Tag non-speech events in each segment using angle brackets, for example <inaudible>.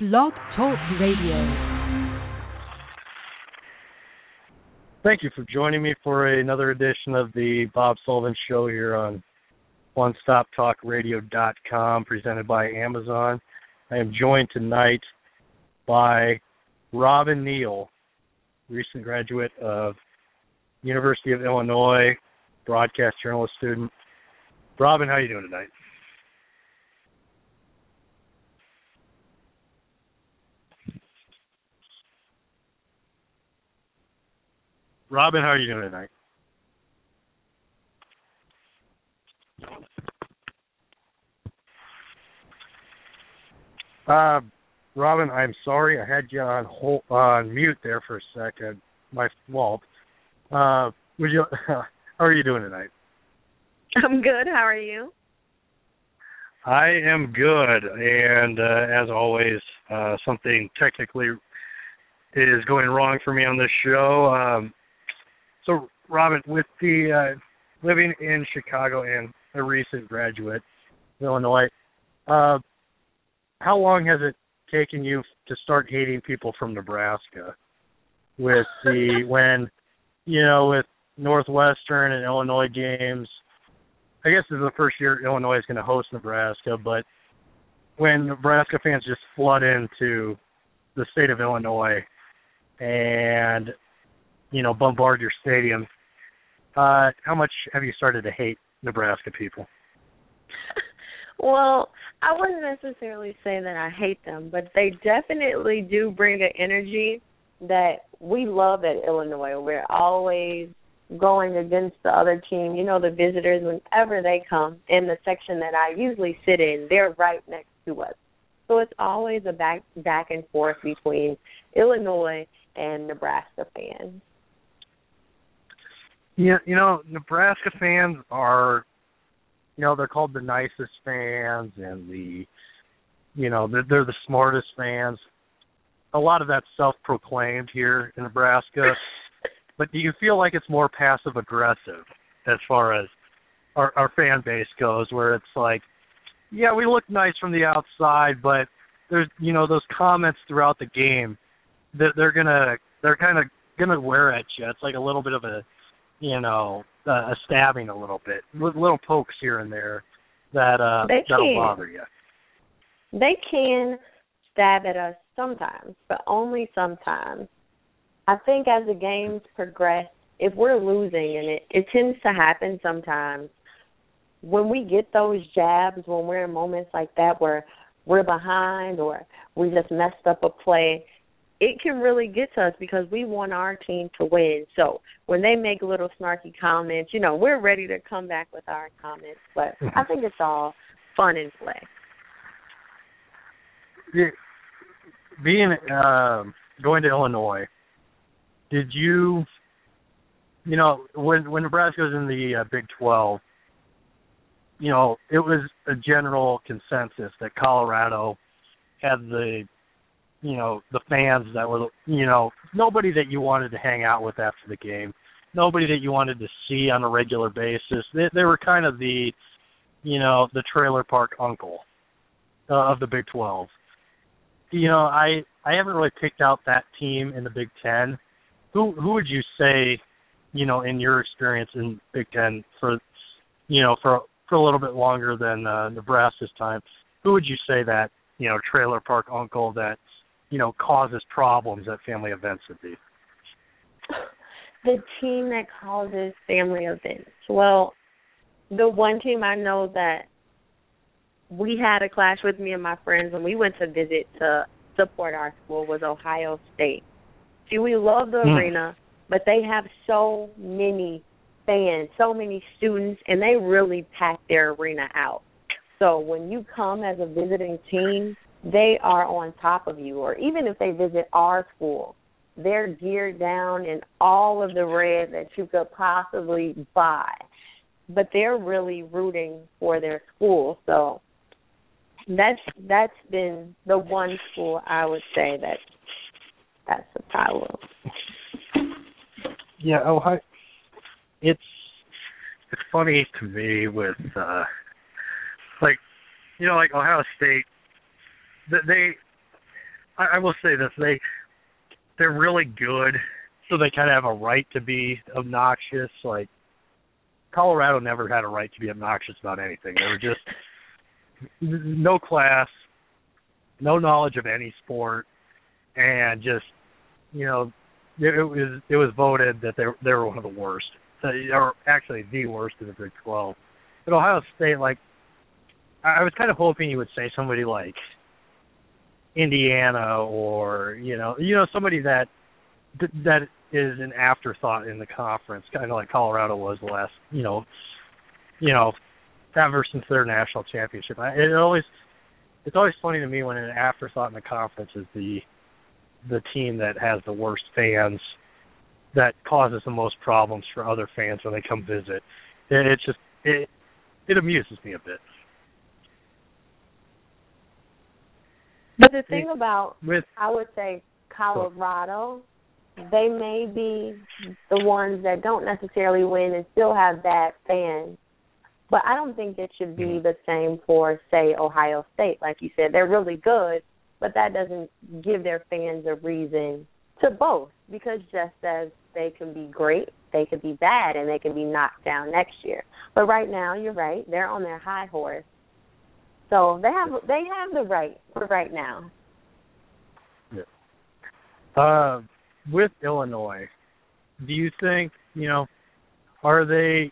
Blog Talk Radio. Thank you for joining me for another edition of the Bob Sullivan Show here on OneStopTalkRadio.com, presented by Amazon. I am joined tonight by Robyn Neal, recent graduate of University of Illinois, broadcast journalist student. Robyn, how are you doing tonight? Robyn, how are you doing tonight? Uh, Robyn, I'm sorry I had you on hold, on mute there for a second. My fault. Uh, would you? <laughs> how are you doing tonight? I'm good. How are you? I am good, and uh, as always, uh, something technically is going wrong for me on this show. Um, so, Robyn, with the uh, living in Chicago and a recent graduate, of Illinois, uh, how long has it taken you to start hating people from Nebraska? With the <laughs> when, you know, with Northwestern and Illinois games, I guess this is the first year Illinois is going to host Nebraska, but when Nebraska fans just flood into the state of Illinois and you know bombard your stadium, uh, how much have you started to hate Nebraska people? <laughs> Well, I wouldn't necessarily say that I hate them, but they definitely do bring an energy that we love at Illinois. We're always going against the other team. You know, the visitors, whenever they come in the section that I usually sit in, they're right next to us. So it's always a back back and forth between Illinois and Nebraska fans. Yeah, you know, Nebraska fans are you know they're called the nicest fans and the you know they're, they're the smartest fans. A lot of that's self-proclaimed here in nebraska <laughs> but do you feel like it's more passive aggressive as far as our our fan base goes where it's like yeah we look nice from the outside but there's you know those comments throughout the game that they're gonna they're kind of gonna wear at you. It's like a little bit of a you know uh, a stabbing a little bit, with little pokes here and there that uh they that'll can. bother you. They can stab at us sometimes, but only sometimes. I think as the games progress, if we're losing, and it it tends to happen sometimes, when we get those jabs, when we're in moments like that where we're behind or we just messed up a play, it can really get to us because we want our team to win. So when they make little snarky comments, you know, we're ready to come back with our comments. But I think it's all fun and play. Yeah, being uh, going to Illinois, did you, you know, when when Nebraska was in the uh, Big Twelve, you know, it was a general consensus that Colorado had the you know the fans that were you know nobody that you wanted to hang out with after the game nobody that you wanted to see on a regular basis. They they were kind of the you know the trailer park uncle uh, of the Big 12 you know i i haven't really picked out that team in the Big 10 who who would you say you know in your experience in Big 10 for you know for for a little bit longer than uh, Nebraska's time who would you say that you know trailer park uncle that you know causes problems at family events would be? The team that causes family events. Well, the one team I know that we had a clash with me and my friends when we went to visit to support our school was Ohio State. See, we love the Hmm. arena, but they have so many fans, so many students, and they really pack their arena out. So when you come as a visiting team, they are on top of you. Or even if they visit our school, they're geared down in all of the red that you could possibly buy. But they're really rooting for their school. So that's that's been the one school I would say that that's a problem. Yeah, oh Ohio. It's it's funny to me with uh like you know like Ohio State. They, I, I will say this they they're really good, so they kind of have a right to be obnoxious. Like Colorado never had a right to be obnoxious about anything. They were just no class, no knowledge of any sport, and just you know it, it was it was voted that they they were one of the worst, or actually the worst in the Big Twelve. But Ohio State, like, I was kind of hoping you would say somebody like Indiana or you know you know somebody that that is an afterthought in the conference, kind of like Colorado was the last you know you know ever since their national championship. It always it's always funny to me when an afterthought in the conference is the the team that has the worst fans that causes the most problems for other fans when they come visit. It, it's just it it amuses me a bit. But the thing about with I would say Colorado, they may be the ones that don't necessarily win and still have bad fans. But I don't think it should be mm-hmm. the same for say Ohio State. Like you said, they're really good, but that doesn't give their fans a reason to boast because just as they can be great, they could be bad and they can be knocked down next year. But right now, you're right, they're on their high horse so they have they have the right for right now. Yeah. Uh, with Illinois, do you think you know? Are they?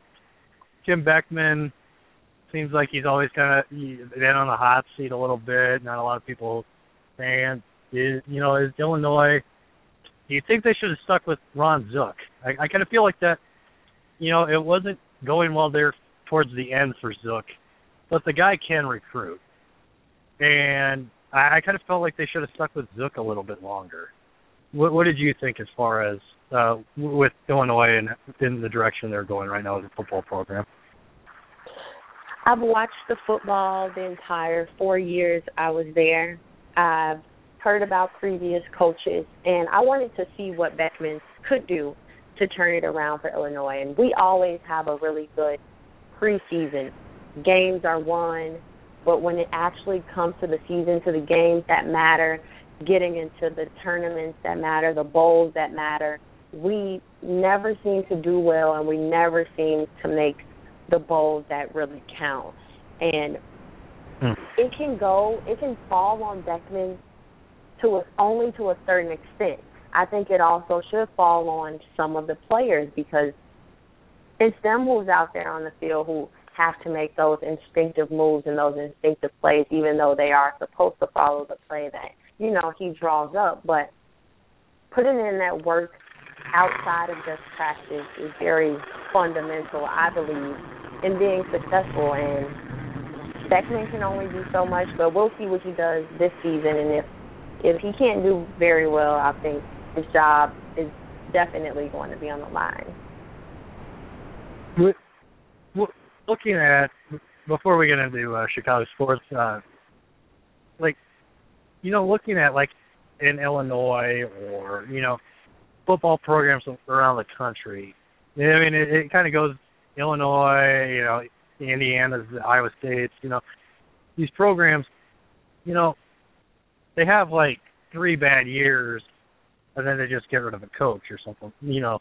Tim Beckman seems like he's always kind of been on the hot seat a little bit. Not a lot of people saying, is you know, is Illinois? Do you think they should have stuck with Ron Zook? I, I kind of feel like that. You know, it wasn't going well there towards the end for Zook but the guy can recruit. And I, I kind of felt like they should have stuck with Zook a little bit longer. What, what did you think as far as uh, with Illinois and in the direction they're going right now as a football program? I've watched the football the entire four years I was there. I've heard about previous coaches, and I wanted to see what Beckman could do to turn it around for Illinois. And we always have a really good preseason games are won, but when it actually comes to the season, to the games that matter, getting into the tournaments that matter, the bowls that matter, we never seem to do well and we never seem to make the bowls that really count. And mm. it can go, it can fall on Beckman to a, only to a certain extent. I think it also should fall on some of the players because it's them who's out there on the field who have to make those instinctive moves and those instinctive plays, even though they are supposed to follow the play that you know he draws up. But putting in that work outside of just practice is very fundamental, I believe, in being successful. And Beckman can only do so much, but we'll see what he does this season. And if if he can't do very well, I think his job is definitely going to be on the line. With looking at before we get into uh, Chicago sports, uh, like you know, looking at like in Illinois or you know football programs around the country. I mean, it, it kind of goes Illinois, you know, Indiana's, Iowa State's, you know, these programs, you know, they have like three bad years, and then they just get rid of a coach or something. You know,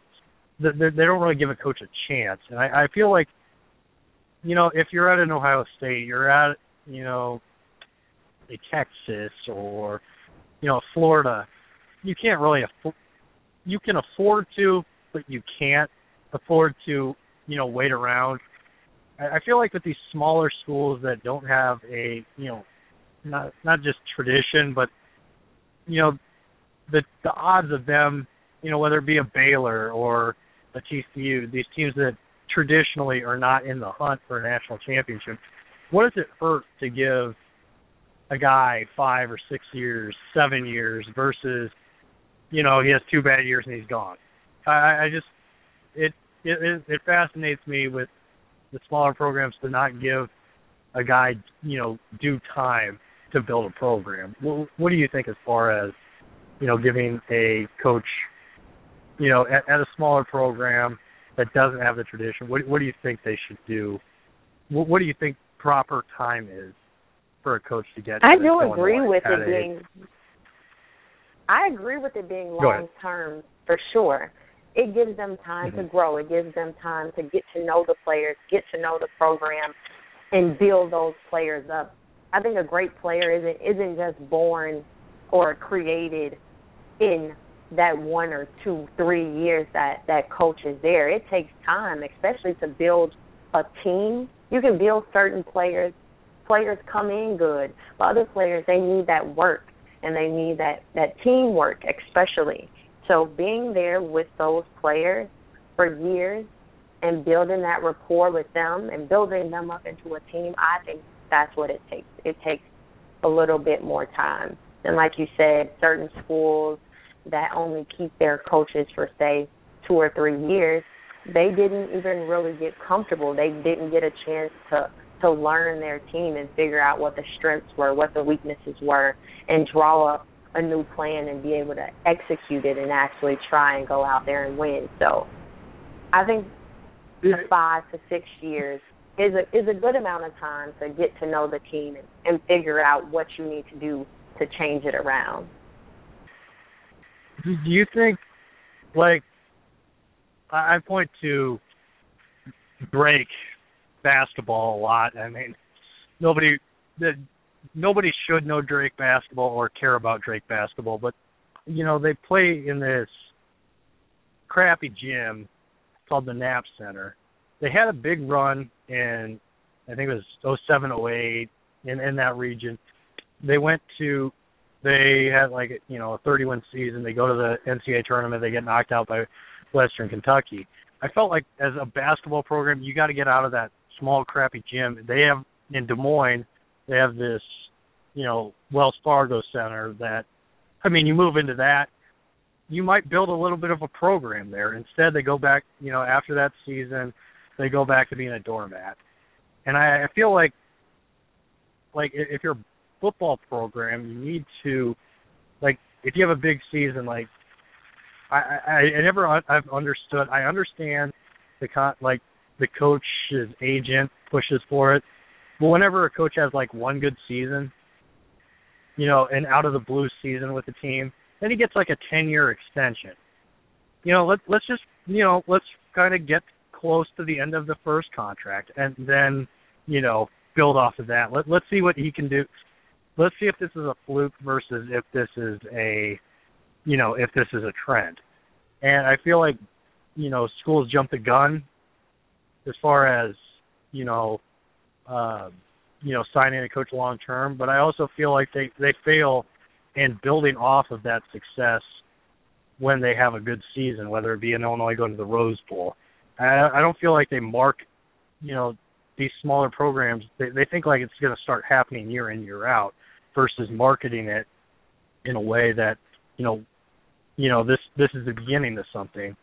they, they don't really give a coach a chance, and I, I feel like you know, if you're at an Ohio State, you're at, you know, a Texas or, you know, Florida, you can't really afford. You can afford to, but you can't afford to, you know, wait around. I, I feel like with these smaller schools that don't have a, you know, not not just tradition, but you know, the the odds of them, you know, whether it be a Baylor or a TCU, these teams that traditionally are not in the hunt for a national championship. What does it hurt to give a guy five or six years, seven years versus, you know, he has two bad years and he's gone. I, I just it, it it fascinates me with the smaller programs to not give a guy, you know, due time to build a program. What, what do you think as far as, you know, giving a coach, you know, at, at a smaller program that doesn't have the tradition? What what do you think they should do? What, what do you think proper time is for a coach to get? I do agree Illinois with it a- being. I agree with it being long term for sure. It gives them time to mm-hmm. grow. It gives them time to get to know the players, get to know the program, and build those players up. I think a great player isn't isn't just born or created in that one or two, three years that that coach is there. It takes time, especially to build a team. You can build certain players. Players come in good, but other players they need that work and they need that that teamwork, especially. So being there with those players for years and building that rapport with them and building them up into a team, I think that's what it takes. It takes a little bit more time. And like you said, certain schools that only keep their coaches for say two or three years, they didn't even really get comfortable. They didn't get a chance to to learn their team and figure out what the strengths were, what the weaknesses were, and draw up a new plan and be able to execute it and actually try and go out there and win. So I think the five to six years is a is a good amount of time to get to know the team and, and figure out what you need to do to change it around. Do you think like I point to Drake basketball a lot. I mean, nobody the nobody should know Drake basketball or care about Drake basketball, but you know, they play in this crappy gym called the Knapp Center. They had a big run in I think it was 07 08 in in that region. They went to they had like you know a 31 season. They go to the NCAA tournament. They get knocked out by Western Kentucky. I felt like as a basketball program, you got to get out of that small crappy gym. They have in Des Moines. They have this, you know, Wells Fargo Center. That, I mean, you move into that, you might build a little bit of a program there. Instead, they go back, you know, after that season, they go back to being a doormat. And I, I feel like, like if you're football program, you need to, like, if you have a big season, like, I, I, I never, I've understood. I understand the con, like, the coach's agent pushes for it, but whenever a coach has like one good season, you know, an out of the blue season with the team, then he gets like a ten year extension. You know, let's let's just you know let's kind of get close to the end of the first contract and then you know build off of that. Let let's see what he can do. Let's see if this is a fluke versus if this is a you know if this is a trend. And I feel like you know schools jump the gun as far as you know uh, you know signing a coach long term, but I also feel like they they fail in building off of that success when they have a good season, whether it be in Illinois going to the Rose Bowl. I, I don't feel like they mark, you know, these smaller programs. They they think like it's going to start happening year in year out, versus marketing it in a way that you know, you know this this is the beginning of something.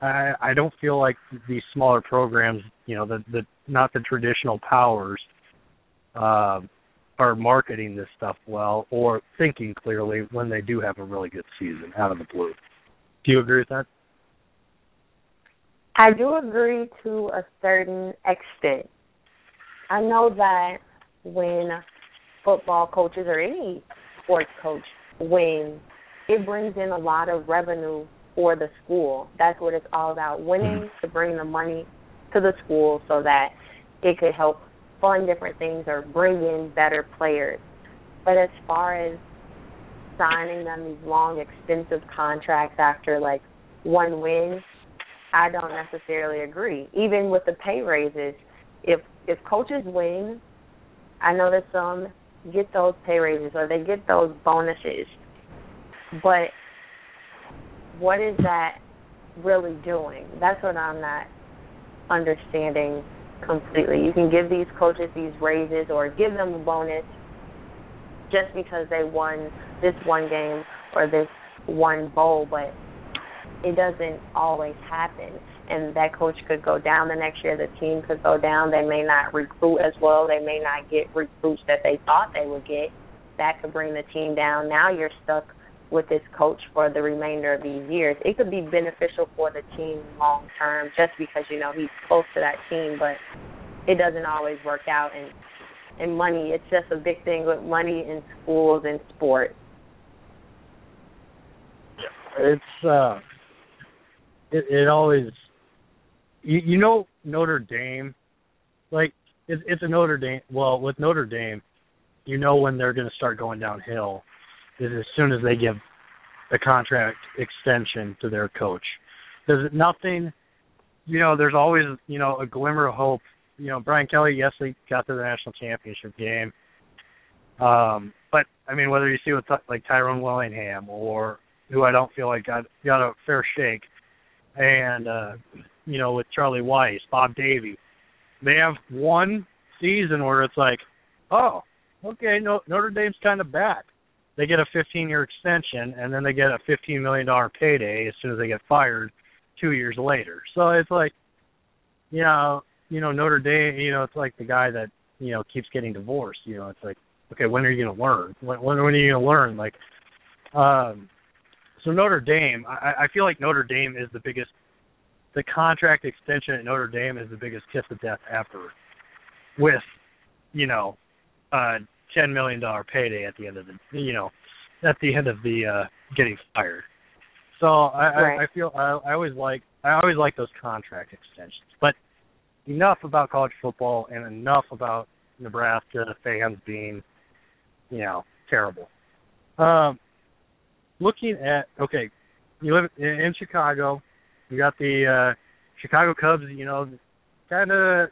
I I don't feel like these smaller programs, you know, the the not the traditional powers, uh, are marketing this stuff well or thinking clearly when they do have a really good season out of the blue. Do you agree with that? I do agree to a certain extent. I know that when football coaches or any sports coach wins, it brings in a lot of revenue for the school. That's what it's all about winning mm-hmm. to bring the money to the school so that it could help fund different things or bring in better players. But as far as signing them these long, expensive contracts after like one win, I don't necessarily agree. Even with the pay raises, if if coaches win, I know that some get those pay raises or they get those bonuses. But what is that really doing? That's what I'm not understanding completely. You can give these coaches these raises or give them a bonus, just because they won this one game or this one bowl, but it doesn't always happen. And that coach could go down the next year. The team could go down. They may not recruit as well. They may not get recruits that they thought they would get. That could bring the team down. Now you're stuck with this coach for the remainder of these years. It could be beneficial for the team long term just because, you know, he's close to that team, but it doesn't always work out and and money, it's just a big thing with money in schools and sports. It's uh it it always you you know Notre Dame like it's it's a Notre Dame well with Notre Dame you know when they're going to start going downhill is as soon as they give a contract extension to their coach. There's nothing, you know. There's always, you know, a glimmer of hope. You know, Brian Kelly, yes, they got to the national championship game. Um, but I mean, whether you see with like Tyrone Willingham or who I don't feel like got got a fair shake, and uh, you know, with Charlie Weis, Bob Davie, they have one season where it's like, oh, okay, no, Notre Dame's kind of back they get a 15 year extension and then they get a 15 million dollar payday as soon as they get fired two years later. So it's like, you know, you know Notre Dame, you know, it's like the guy that you know keeps getting divorced. You know, it's like, okay, when are you going to learn? When when are you going to learn? Like, um, so Notre Dame, I, I feel like Notre Dame is the biggest. The contract extension at Notre Dame is the biggest kiss of death ever, with, you know, uh ten million dollar payday at the end of the you know at the end of the uh getting fired. So I, right. I, I feel I, I always like I always like those contract extensions. But enough about college football and enough about Nebraska fans being, you know, terrible. Um, looking at okay, you live in Chicago. You got the uh, Chicago Cubs. You know, kind of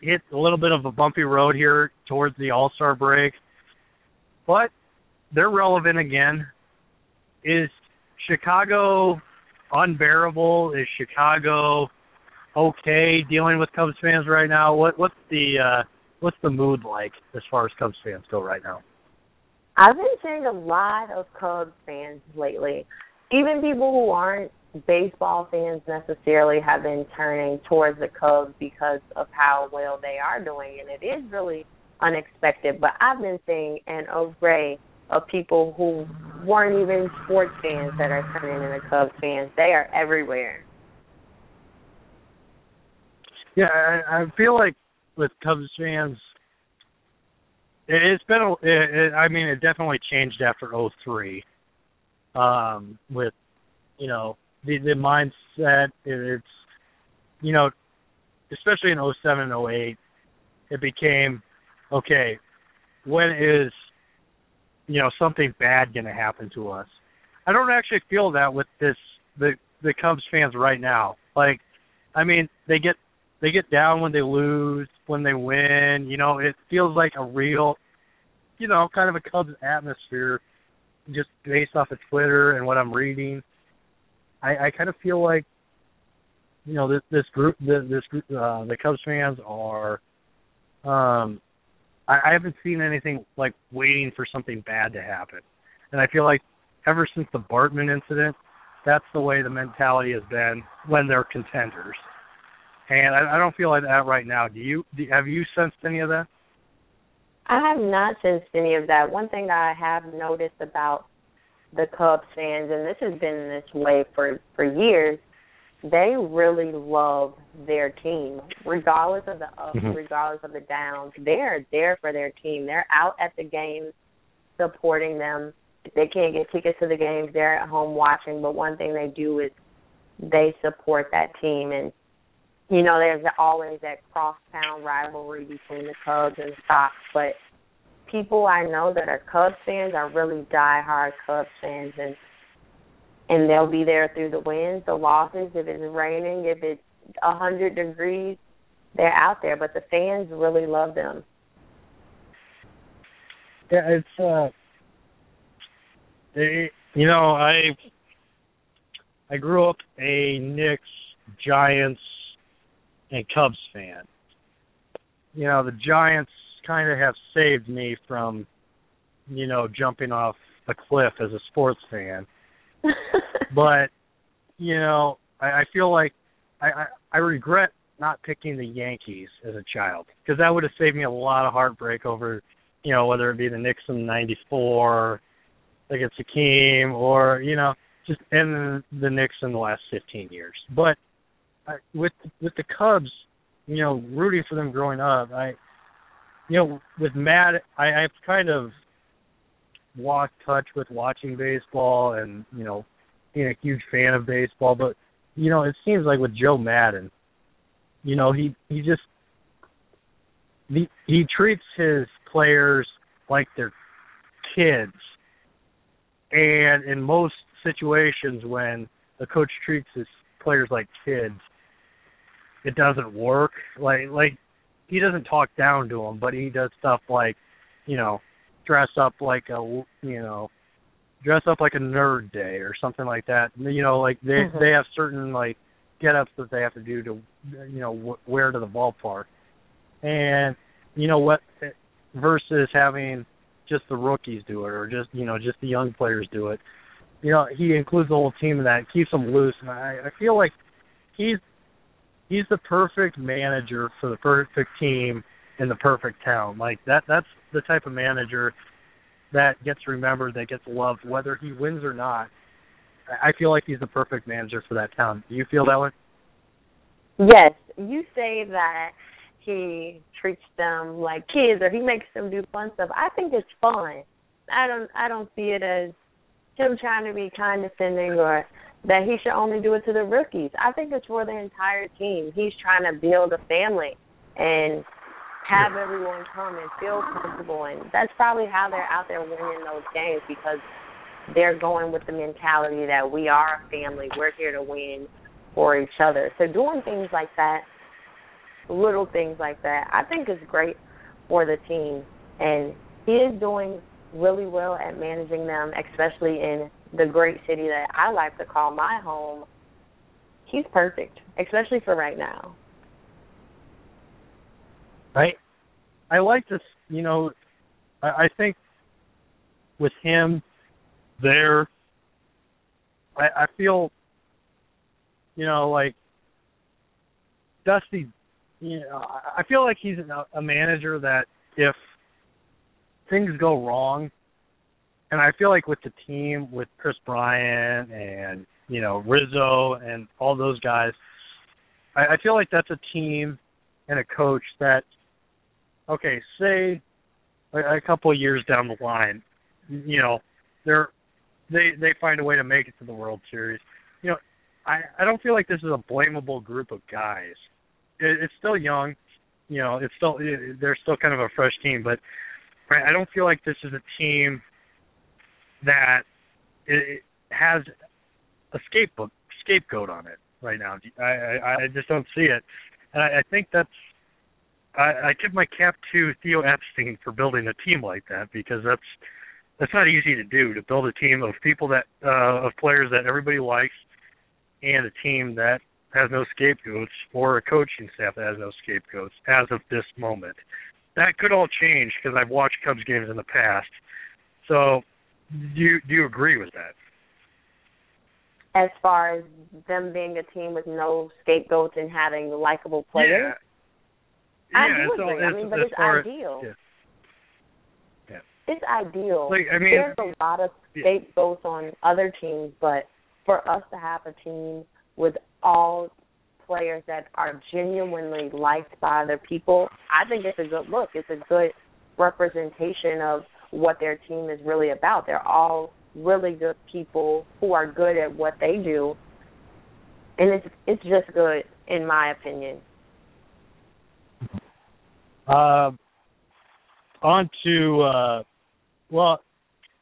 hit a little bit of a bumpy road here towards the All Star break, but they're relevant again. Is Chicago unbearable? Is Chicago okay dealing with Cubs fans right now? What what's the uh, what's the mood like as far as Cubs fans go right now? I've been seeing a lot of Cubs fans lately. Even people who aren't baseball fans necessarily have been turning towards the Cubs because of how well they are doing, and it is really unexpected. But I've been seeing an array of people who weren't even sports fans that are turning into Cubs fans. They are everywhere. Yeah, I, I feel like with Cubs fans, it, it's been. A, it, it, I mean, it definitely changed after '03. Um, with you know the the mindset. It's you know, especially in 07 and 08, it became okay. When is you know something bad going to happen to us? I don't actually feel that with this the the Cubs fans right now. Like, I mean, they get they get down when they lose, when they win. You know, it feels like a real, you know, kind of a Cubs atmosphere, just based off of Twitter and what I'm reading. I, I kind of feel like you know this this group this, this group uh, the Cubs fans are um I, I haven't seen anything like waiting for something bad to happen. And I feel like ever since the Bartman incident, that's the way the mentality has been when they're contenders. And I, I don't feel like that right now. Do you? Do, have you sensed any of that? I have not sensed any of that. One thing that I have noticed about the Cubs fans, and this has been this way for for years. They really love their team, regardless of the ups, mm-hmm. regardless of the downs. They're there for their team. They're out at the games, supporting them. If they can't get tickets to the games, they're at home watching. But one thing they do is they support that team, and you know, there's always that cross town rivalry between the Cubs and the Sox, but people I know that are Cubs fans are really die-hard Cubs fans, and and they'll be there through the wins, the losses. If it's raining, if it's a hundred degrees, they're out there. But the fans really love them. Yeah, it's uh, they, you know, I I grew up a Knicks, Giants, and Cubs fan. You know, the Giants kind of have saved me from you know, jumping off a cliff as a sports fan. <laughs> but you know, I, I feel like I, I I regret not picking the Yankees as a child because that would have saved me a lot of heartbreak over, you know, whether it be the Knicks in '94 against Hakeem or you know just and the Knicks in the last 15 years. But I, with with the Cubs, you know, rooting for them growing up, I, you know, with Matt, I, I've kind of lost touch with watching baseball and you know being a huge fan of baseball, but you know, it seems like with Joe Maddon, you know, he he just he he treats his players like they're kids. And in most situations when the coach treats his players like kids, it doesn't work. Like like he doesn't talk down to them, but he does stuff like, you know, dress up like a you know dress up like a nerd day or something like that. You know, like they Mhm. they have certain like get ups that they have to do to you know w- wear to the ballpark, and you know what versus having just the rookies do it or just you know just the young players do it. You know, he includes the whole team in that, keeps them loose, and I I feel like he's he's the perfect manager for the perfect team in the perfect town. Like that that's the type of manager that gets remembered, that gets loved, whether he wins or not. I feel like he's the perfect manager for that town. Do you feel that way? Yes, you say that he treats them like kids or he makes them do fun stuff. I think it's fun. I don't I don't see it as him trying to be condescending or that he should only do it to the rookies. I think it's for the entire team. He's trying to build a family and have everyone come and feel comfortable and that's probably how they're out there winning those games because they're going with the mentality that we are a family, we're here to win for each other. So doing things like that, little things like that, I think is great for the team. And he is doing really well at managing them, especially in the great city that I like to call my home. He's perfect, especially for right now. Right. I like this. You know, I, I think with him there, I, I feel, you know, like Dusty. You know, I I feel like he's a, a manager that if things go wrong, and I feel like with the team with Kris Bryant and you know Rizzo and all those guys, I, I feel like that's a team and a coach that okay, say a, a couple of years down the line, you know, they're they they find a way to make it to the World Series. You know, I I don't feel like this is a blamable group of guys. It, it's still young, you know, it's still it, they're still kind of a fresh team, but I I don't feel like this is a team that it, has a scapegoat scapegoat on it right now. I I, I just don't see it, and I, I think that's I, I tip my cap to Theo Epstein for building a team like that because that's that's not easy to do to build a team of people that uh, of players that everybody likes and a team that has no scapegoats or a coaching staff that has no scapegoats as of this moment. That could all change because I've watched Cubs games in the past. So, do you do you agree with that? As far as them being a team with no scapegoats and having likable players, Yeah. I yeah, do it's all- I mean, but it's far as- ideal. yeah. Yeah. It's ideal. Like, I mean- there's a lot of Yeah. scapegoats on other teams, but for us to have a team with all players that are genuinely liked by other people, I think it's a good look. It's a good representation of what their team is really about. They're all really good people who are good at what they do, and it's it's just good in my opinion. Uh, on to uh, well,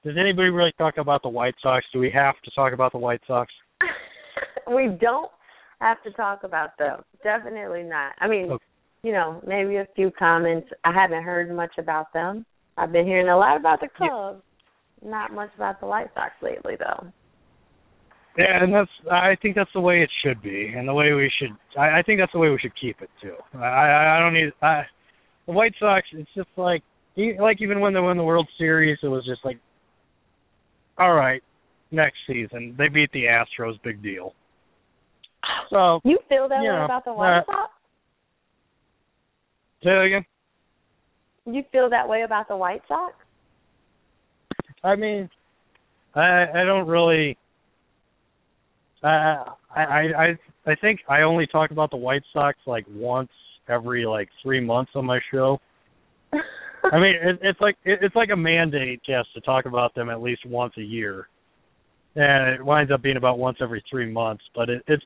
does anybody really talk about the White Sox? Do we have to talk about the White Sox? <laughs> we don't have to talk about them. Definitely not. I mean, Okay. you know, maybe a few comments. I haven't heard much about them. I've been hearing a lot about the Yeah. Cubs. Not much about the White Sox lately, though. Yeah, and that's I think that's the way it should be, and the way we should. I, I think that's the way we should keep it too. I I, don't need I, the White Sox. It's just like like even when they won the World Series, it was just like, all right, next season they beat the Astros, big deal. So You feel that Yeah, way about the White uh, Sox? say that again. You feel that way about the White Sox? I mean, I I don't really. Uh, I I I think I only talk about the White Sox like once every like three months on my show. I mean, it, it's like it, it's like a mandate, Jess, to talk about them at least once a year, and it winds up being about once every three months. But it, it's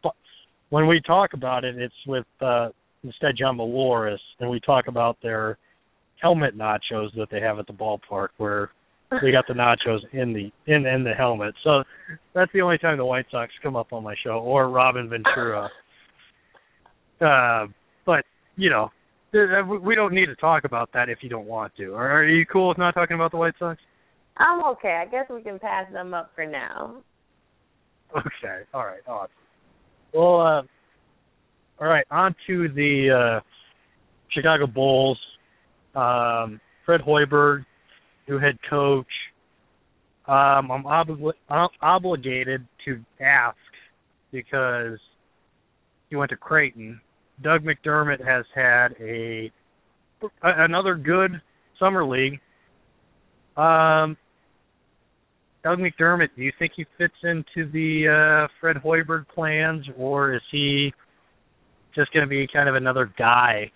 when we talk about it, it's with uh, instead John Maloris, and we talk about their helmet nachos that they have at the ballpark, where they got the nachos in the in in the helmet. So that's the only time the White Sox come up on my show, or Robin Ventura. <laughs> Uh, but you know, th- we don't need to talk about that if you don't want to. Are are you cool with not talking about the White Sox? I'm okay. I guess we can pass them up for now. Okay. All right. Awesome. Well, uh, all right. On to the uh, Chicago Bulls. Um, Fred Hoiberg, new head coach. Um, I'm obli- obligated to ask because he went to Creighton. Doug McDermott has had a, a another good summer league. Um, Doug McDermott, do you think he fits into the uh, Fred Hoiberg plans, or is he just going to be kind of another guy,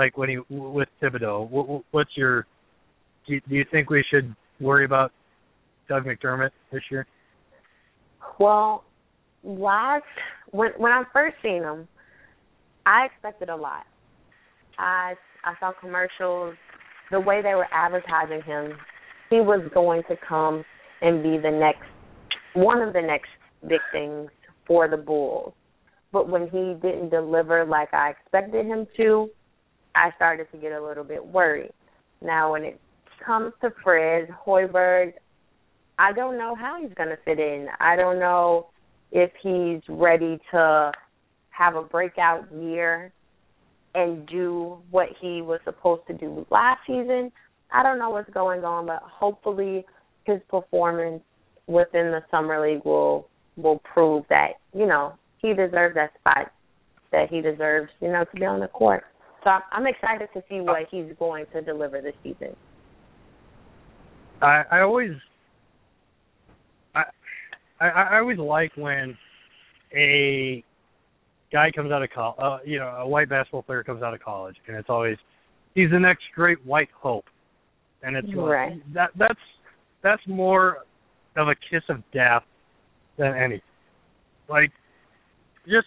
like when he with Thibodeau? What, what's your? Do you, do you think we should worry about Doug McDermott this year? Well, last when when I first seen him, I expected a lot. I I saw commercials, the way they were advertising him, he was going to come and be the next one of the next big things for the Bulls. But when he didn't deliver like I expected him to, I started to get a little bit worried. Now when it comes to Fred Hoiberg, I don't know how he's going to fit in. I don't know if he's ready to have a breakout year and do what he was supposed to do last season. I don't know what's going on, but hopefully his performance within the summer league will will prove that you know he deserves that spot that he deserves, you know, to be on the court. So I'm, I'm excited to see what he's going to deliver this season. I I always I I, I always like when a guy comes out of college, uh, you know, a white basketball player comes out of college, and it's always he's the next great white hope, and it's like, Right. that that's that's more of a kiss of death than anything. Like, just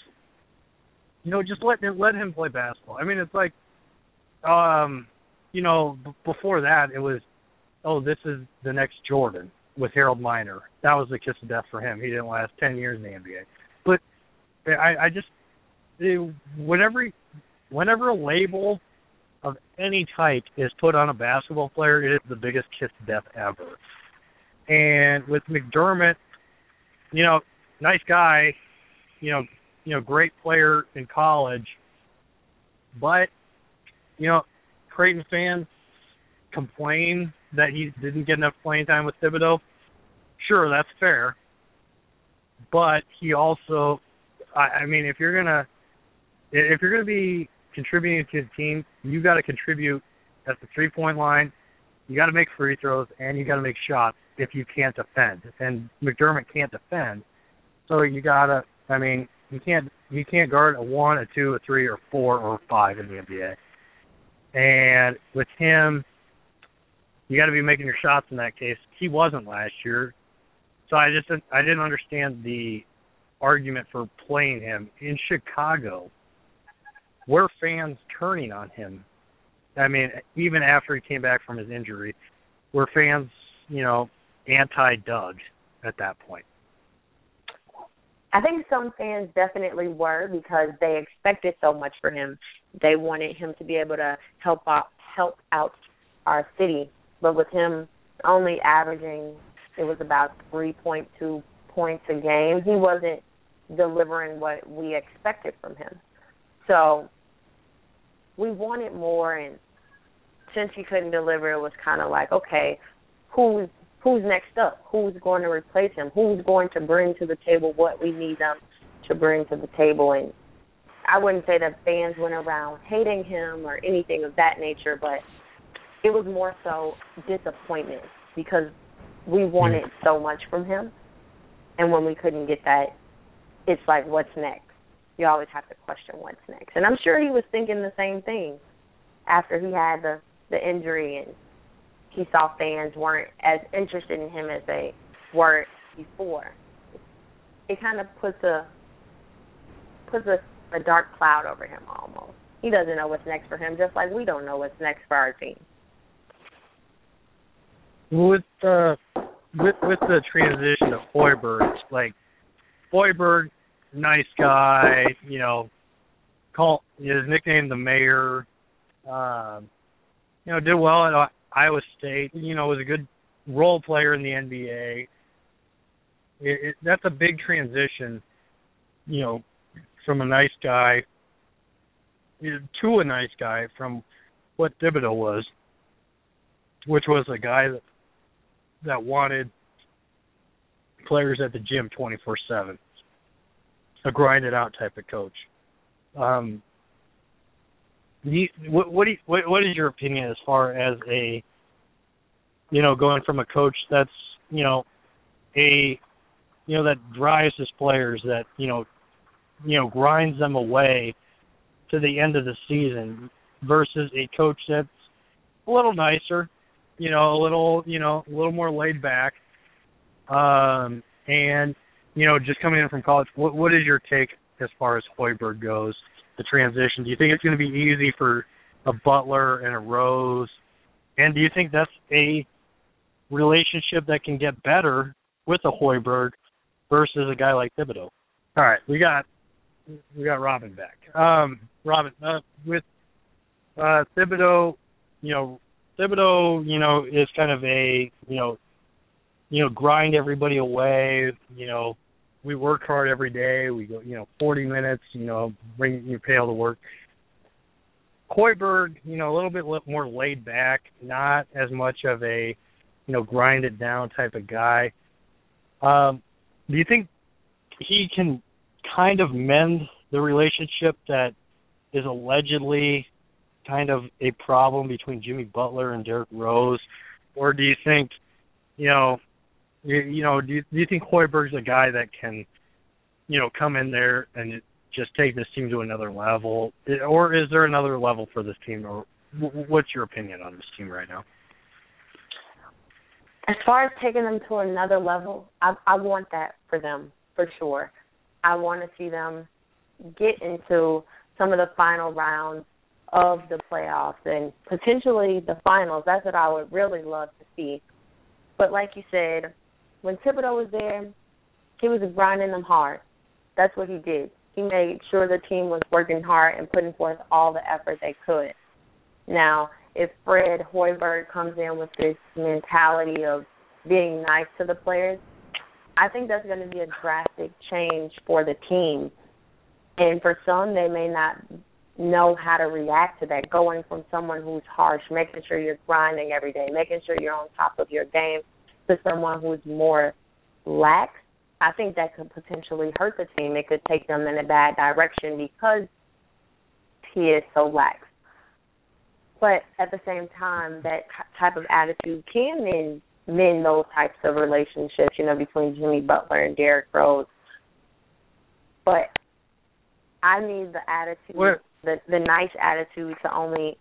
you know, just let him let him play basketball. I mean, it's like, um, you know, b- before that it was, oh, this is the next Jordan with Harold Miner. That was the kiss of death for him. He didn't last ten years in the NBA. But I, I just it, whenever whenever a label of any type is put on a basketball player, it is the biggest kiss of death ever. And with McDermott, you know, nice guy, you know, you know, great player in college, but you know, Creighton fans complain that he didn't get enough playing time with Thibodeau. Sure, that's fair. But he also I, I mean if you're gonna if you're gonna be contributing to the team, you gotta contribute at the three point line, you gotta make free throws and you gotta make shots if you can't defend. And McDermott can't defend. So you gotta I mean, you can't you can't guard a one, a two, a three, or four, or five in the NBA. And with him, you got to be making your shots in that case. He wasn't last year, so I just I didn't understand the argument for playing him in Chicago. Were fans turning on him? I mean, even after he came back from his injury, were fans, you know, anti Doug at that point? I think some fans definitely were because they expected so much for him. They wanted him to be able to help out help out our city. But with him only averaging it was about three point two points a game, he wasn't delivering what we expected from him. So we wanted more and since he couldn't deliver, it was kind of like, okay, who's who's next up? Who's going to replace him? Who's going to bring to the table what we need them to bring to the table? And I wouldn't say that fans went around hating him or anything of that nature, but it was more so disappointment because we wanted so much from him, and when we couldn't get that, it's like, what's next? You always have to question what's next, and I'm sure he was thinking the same thing after he had the the injury and he saw fans weren't as interested in him as they were before. It kind of puts a puts a, a dark cloud over him almost. He doesn't know what's next for him, just like we don't know what's next for our team. With the with with the transition to Hoiberg, like Hoiberg, nice guy, you know, call his nickname the mayor. Um, you know, did well at Iowa State. You know, was a good role player in the NBA. It, it, that's a big transition, you know, from a nice guy to a nice guy from what Thibodeau was, which was a guy that that wanted players at the gym 24/7, a grinded out type of coach. Um, you, what what, you, what what is your opinion as far as a you know going from a coach that's you know a you know that drives his players that you know you know grinds them away to the end of the season versus a coach that's a little nicer, you know, a little you know a little more laid back, um, and you know just coming in from college. What what is your take as far as Hoiberg goes? The transition? Do you think it's going to be easy for a Butler and a Rose? And do you think that's a relationship that can get better with a Hoiberg versus a guy like Thibodeau? All right, we got we got Robyn back. Um, Robyn, uh, with uh, Thibodeau, you know, Thibodeau, you know, is kind of a you know, you know, grind everybody away, you know, we work hard every day. We go, you know, 40 minutes, you know, bring you pay all the work. Hoiberg, you know, a little bit more laid back, not as much of a, you know, grind it down type of guy. Um, do you think he can kind of mend the relationship that is allegedly kind of a problem between Jimmy Butler and Derrick Rose, or do you think, you know, you, know, do you, do you think Hoiberg's a guy that can, you know, come in there and just take this team to another level, or is there another level for this team, or what's your opinion on this team right now? As far as taking them to another level, I, I want that for them for sure. I want to see them get into some of the final rounds of the playoffs and potentially the finals. That's what I would really love to see. But like you said, when Thibodeau was there, he was grinding them hard. That's what he did. He made sure the team was working hard and putting forth all the effort they could. Now, if Fred Hoiberg comes in with this mentality of being nice to the players, I think that's going to be a drastic change for the team. And for some, they may not know how to react to that. Going from someone who's harsh, making sure you're grinding every day, making sure you're on top of your game, to someone who's more lax, I think that could potentially hurt the team. It could take them in a bad direction because he is so lax. But at the same time, that type of attitude can mend mend those types of relationships, you know, between Jimmy Butler and Derrick Rose. But I need the attitude, the the nice attitude to only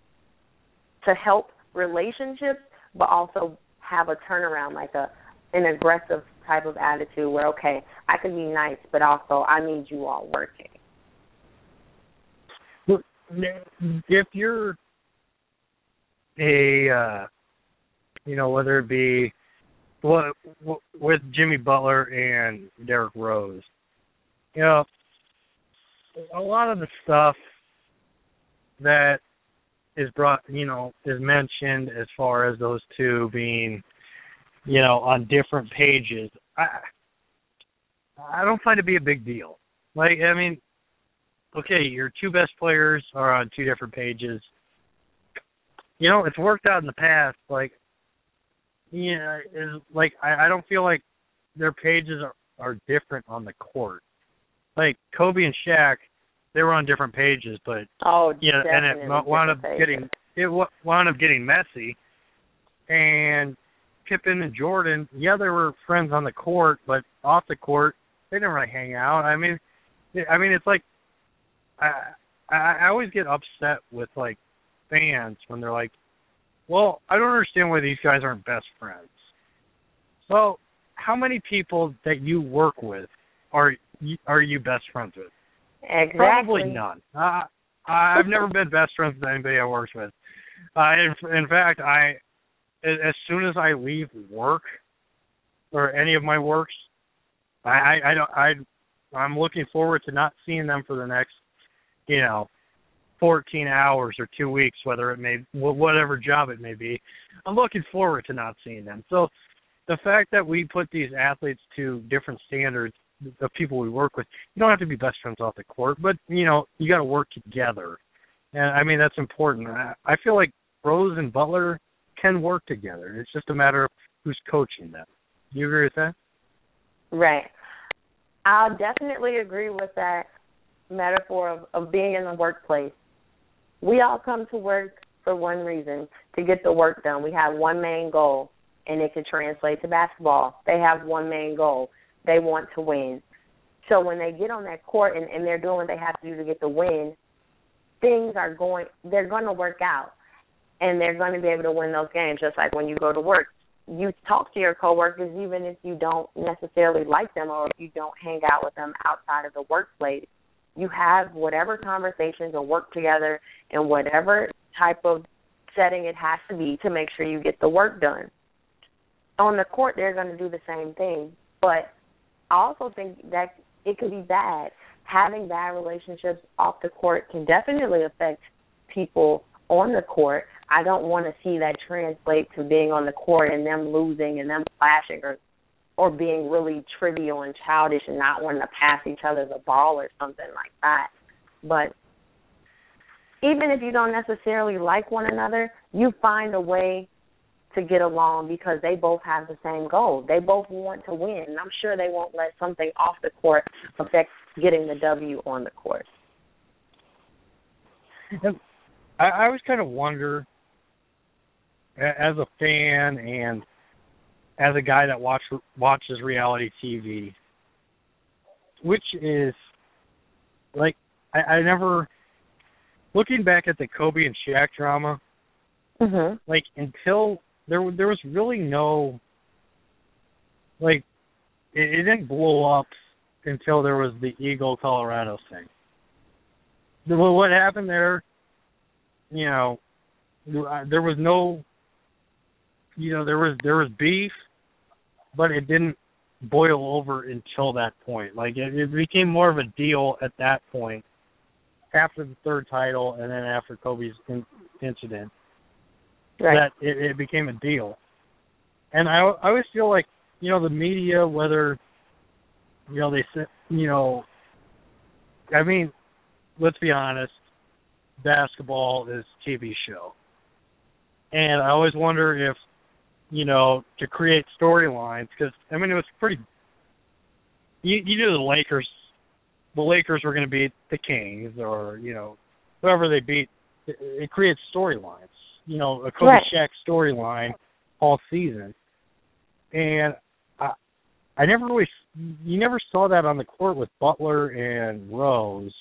to help relationships, but also have a turnaround, like a an aggressive type of attitude where okay, I can be nice, but also I need you all working. If you're a, uh, you know, whether it be what with Jimmy Butler and Derrick Rose, you know, a lot of the stuff that is brought, you know, is mentioned as far as those two being, you know, on different pages. I I don't find it to be a big deal. Like, I mean, okay, your two best players are on two different pages. you know, it's worked out in the past. Like, yeah, is like I, I don't feel like their pages are are different on the court. Like Kobe and Shaq, they were on different pages, but oh, you know, and it wound up different getting it wound up getting messy. And Pippen and Jordan, yeah, they were friends on the court, but off the court, they didn't really hang out. I mean, I mean, it's like I I, always get upset with like fans when they're like, "Well, I don't understand why these guys aren't best friends." So, how many people that you work with are are you best friends with? Exactly. Probably none. Uh, I've never been best friends with anybody I worked with. Uh, in, in fact, I as soon as I leave work or any of my works, I I, I don't I I'm looking forward to not seeing them for the next you know 14 hours or two weeks, whether it may whatever job it may be. I'm looking forward to not seeing them. So the fact that we put these athletes to different standards the people we work with. You don't have to be best friends off the court, but you know you got to work together, and I mean that's important. I, I feel like Rose and Butler can work together. It's just a matter of who's coaching them. You agree with that? Right. I'll definitely agree with that metaphor of, of being in the workplace. We all come to work for one reason to get the work done. We have one main goal, and it can translate to basketball. They have one main goal. They want to win. So when they get on that court and, and they're doing what they have to do to get the win, things are going they're going to work out and they're going to be able to win those games. Just like when you go to work you talk to your coworkers even if you don't necessarily like them or if you don't hang out with them outside of the workplace. You have whatever conversations or work together in whatever type of setting it has to be to make sure you get the work done. On the court they're going to do the same thing but i also think that it could be bad having bad relationships off the court can definitely affect people on the court. I don't want to see that translate to being on the court and them losing and them clashing or or being really trivial and childish and not wanting to pass each other the ball or something like that. But even if you don't necessarily like one another, you find a way to get along because they both have the same goal. They both want to win. And I'm sure they won't let something off the court affect getting the W on the court. I, I always kind of wonder, as a fan and as a guy that watch watches reality TV, which is like I, I never looking back at the Kobe and Shaq drama, Mhm. like until there there was really no like it, it didn't blow up until there was the Eagle Colorado thing. The- what happened there? You know, there was no. You know, there was there was beef, but it didn't boil over until that point. Like it, it became more of a deal at that point, after the third title, and then after Kobe's in, incident Right. that it, it became a deal. And I, I always feel like you know the media, whether you know they you know, I mean, let's be honest, basketball is TV show, and I always wonder if you know to create storylines because I mean it was pretty. You you knew the Lakers, the Lakers were going to beat the Kings or you know whoever they beat. It, it creates storylines you know, a Kobe Right. Shaq storyline all season. And I I never really you never saw that on the court with Butler and Rose.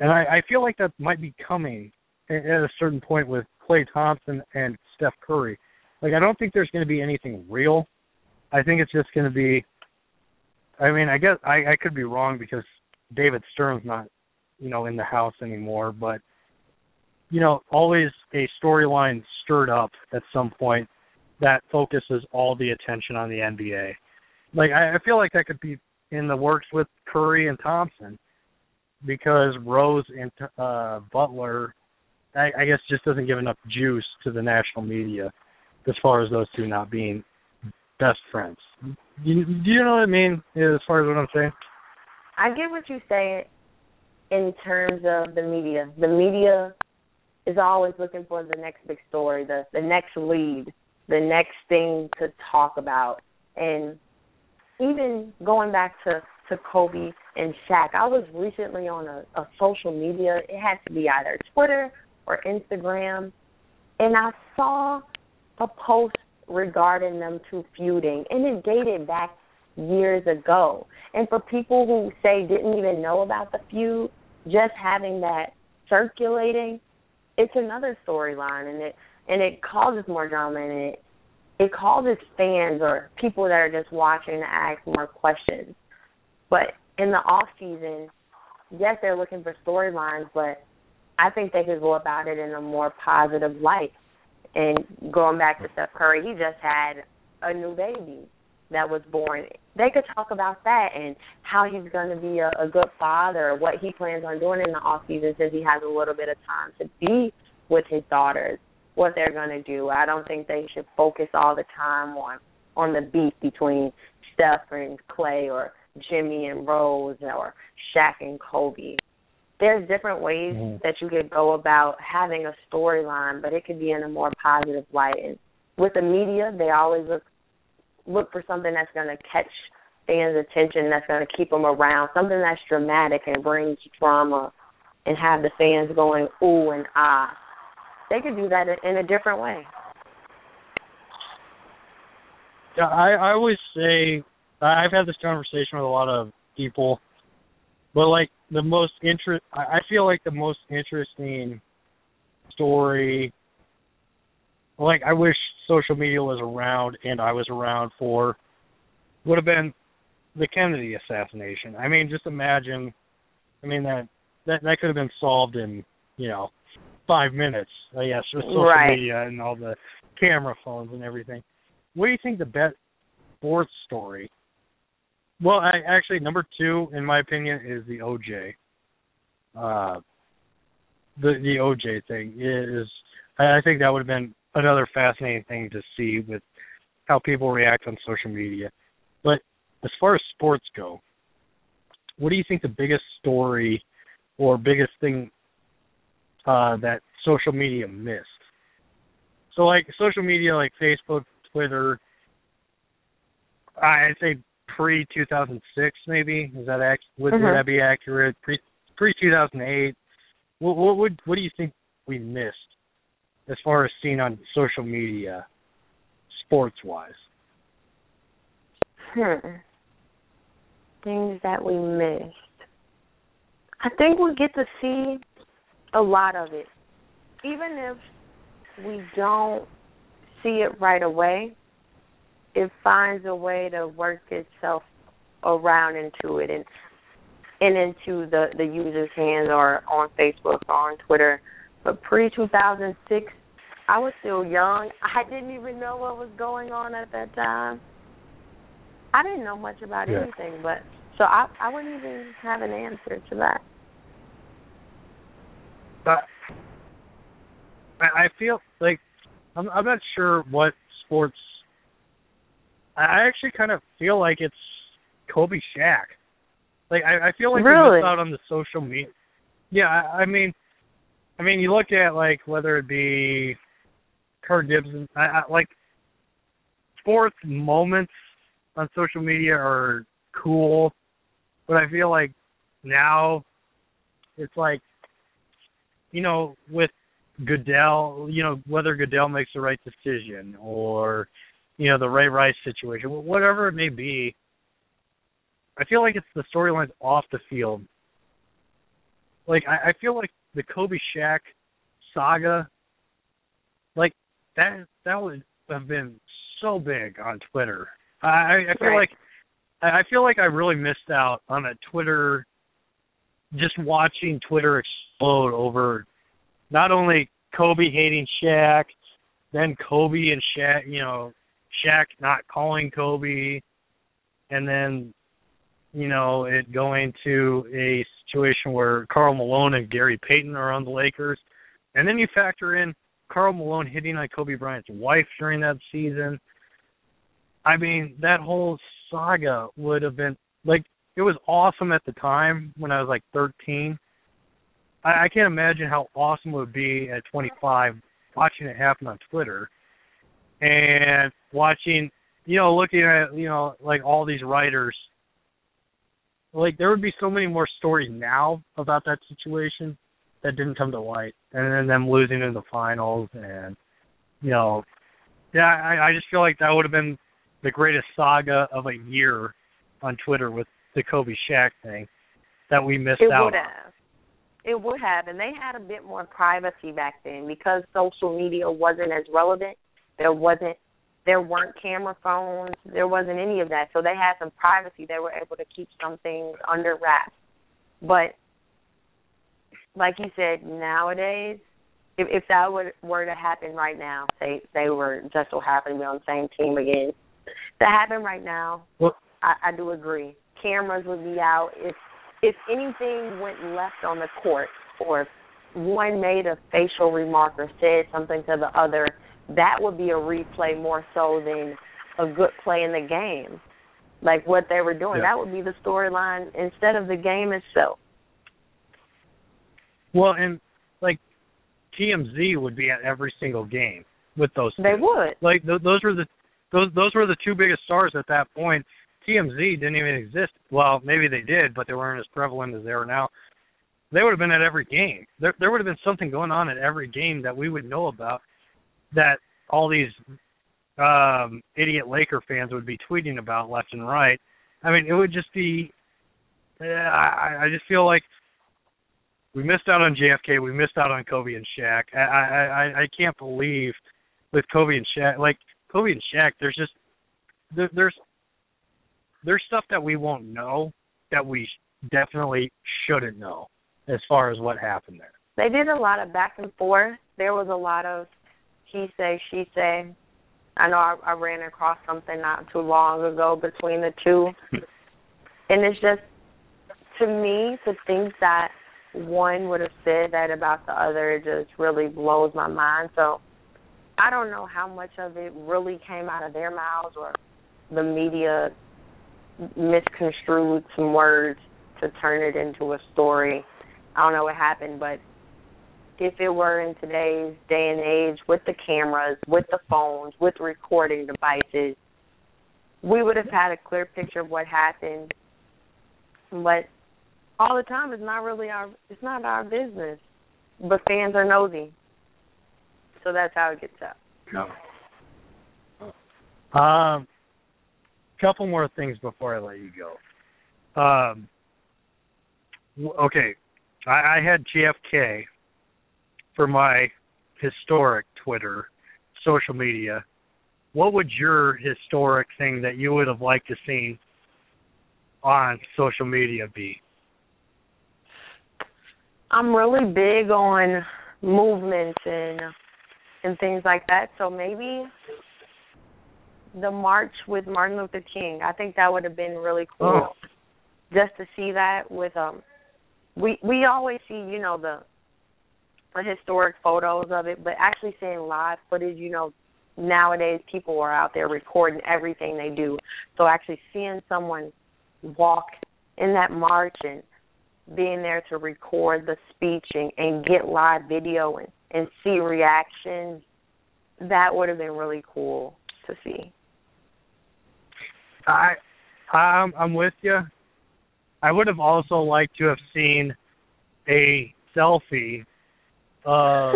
And I, I feel like that might be coming at a certain point with Klay Thompson and Steph Curry. Like I don't think there's going to be anything real. I think it's just going to be. I mean, I guess I, I could be wrong because David Stern's not, you know, in the house anymore. But you know, always a storyline stirred up at some point that focuses all the attention on the NBA. Like I, I feel like that could be in the works with Curry and Thompson because Rose and uh Butler I, I guess just doesn't give enough juice to the national media as far as those two not being best friends. You, do you know what I mean as far as what I'm saying? I get what you're saying in terms of the media. The media is always looking for the next big story, the the next lead, the next thing to talk about. And even going back to to Kobe and Shaq, I was recently on a, a social media. It had to be either Twitter or Instagram, and I saw a post regarding them two feuding, and it dated back years ago. And for people who say didn't even know about the feud, just having that circulating, it's another storyline, and it and it causes more drama, and it it causes fans or people that are just watching to ask more questions. But in the off season, yes, they're looking for storylines, but I think they could go about it in a more positive light. And going back to Steph Curry, he just had a new baby that was born. They could talk about that and how he's going to be a, a good father, what he plans on doing in the off season since he has a little bit of time to be with his daughters, what they're going to do. I don't think they should focus all the time on on the beef between Steph and Klay or Jimmy and Rose or Shaq and Kobe. There's different ways mm-hmm. that you could go about having a storyline, but it could be in a more positive light. And with the media, they always look look for something that's going to catch fans' attention, that's going to keep them around, something that's dramatic and brings drama, and have the fans going ooh and ah. They could do that in a different way. Yeah, I, I always say I've had this conversation with a lot of people, but like the most interest, I feel like the most interesting story. Like I wish social media was around and I was around for would have been the Kennedy assassination. I mean, just imagine. I mean that that that could have been solved in you know five minutes. I guess with social right. media and all the camera phones and everything. What do you think the best sports story well, I, actually, number two, in my opinion, is the OJ. Uh, the the OJ thing is, I think that would have been another fascinating thing to see with how people react on social media. But as far as sports go, what do you think the biggest story or biggest thing uh, that social media missed? So, like social media, like Facebook, Twitter, I'd say pre 2006 maybe is that ac- would, mm-hmm. would that be accurate pre pre 2008 what what would what do you think we missed as far as seen on social media sports wise hmm. Things that we missed. I think we get to see a lot of it. Even if we don't see it right away it finds a way to work itself around into it and and into the the user's hands or on Facebook or on Twitter. But pre 2006, I was still young. I didn't even know what was going on at that time. I didn't know much about yeah. anything, but so I I wouldn't even have an answer to that. But I feel like I'm I'm not sure what sports I actually kind of feel like it's Kobe Shaq. Like I, I feel like really? we missed out on the social media. Yeah, I, I mean, I mean, you look at like whether it be Kirk Gibson, I, I like sports moments on social media are cool, but I feel like now it's like, you know, with Goodell, you know, whether Goodell makes the right decision or you know, the Ray Rice situation, whatever it may be, I feel like it's the storylines off the field. Like I, I feel like the Kobe Shaq saga, like that that would have been so big on Twitter. I, I feel right. like I feel like I really missed out on a Twitter, just watching Twitter explode over not only Kobe hating Shaq, then Kobe and Shaq, you know, Shaq not calling Kobe, and then you know it going to a situation where Karl Malone and Gary Payton are on the Lakers, and then you factor in Karl Malone hitting on Kobe Bryant's wife during that season. I mean, that whole saga would have been like it was awesome at the time when I was like 13. I, I can't imagine how awesome it would be at 25 watching it happen on Twitter and watching, you know, looking at, you know, like all these writers. Like there would be so many more stories now about that situation that didn't come to light, and then them losing in the finals, and you know, yeah, I, I just feel like that would have been the greatest saga of a year on Twitter with the Kobe Shaq thing that we missed out. it out would have. It would have, and they had a bit more privacy back then because social media wasn't as relevant. There wasn't, there weren't camera phones. There wasn't any of that, so they had some privacy. They were able to keep some things under wraps. But like you said, nowadays, if if that were were to happen right now, say they were just so happen to be on the same team again, that happen right now, Well, I, I do agree. Cameras would be out. If if anything went left on the court, or if one made a facial remark or said something to the other, that would be a replay more so than a good play in the game. Like what they were doing, Yeah. that would be the storyline instead of the game itself. Well, and like TMZ would be at every single game with those. They would. Like th- those were the those those were the two biggest stars at that point. TMZ didn't even exist. Well, maybe they did, but they weren't as prevalent as they are now. They would have been at every game. There there would have been something going on at every game that we would know about that all these um idiot Laker fans would be tweeting about left and right. I mean, it would just be I I just feel like we missed out on JFK. We missed out on Kobe and Shaq. I I I, I can't believe with Kobe and Shaq, like Kobe and Shaq, there's just there, there's there's stuff that we won't know that we definitely shouldn't know as far as what happened there. They did a lot of back and forth. There was a lot of he say, she say. I know I, I ran across something not too long ago between the two, and it's just to me to think that one would have said that about the other just really blows my mind. So I don't know how much of it really came out of their mouths or the media misconstrued some words to turn it into a story. I don't know what happened, but if it were in today's day and age with the cameras, with the phones, with recording devices, we would have had a clear picture of what happened. But all the time it's not really our it's not our business. But fans are nosy. So that's how it gets out. Um, couple more things before I let you go. Um, okay, I, I had JFK for my historic Twitter social media. What would your historic thing that you would have liked to see on social media be? I'm really big on movements and and things like that. So maybe the march with Martin Luther King. I think that would have been really cool. Oh. Just to see that with um we we always see, you know, the the historic photos of it, but actually seeing live footage, you know, nowadays people are out there recording everything they do. So actually seeing someone walk in that march and being there to record the speech and, and get live video and, and see reactions, that would have been really cool to see. I I'm I'm with you. I would have also liked to have seen a selfie of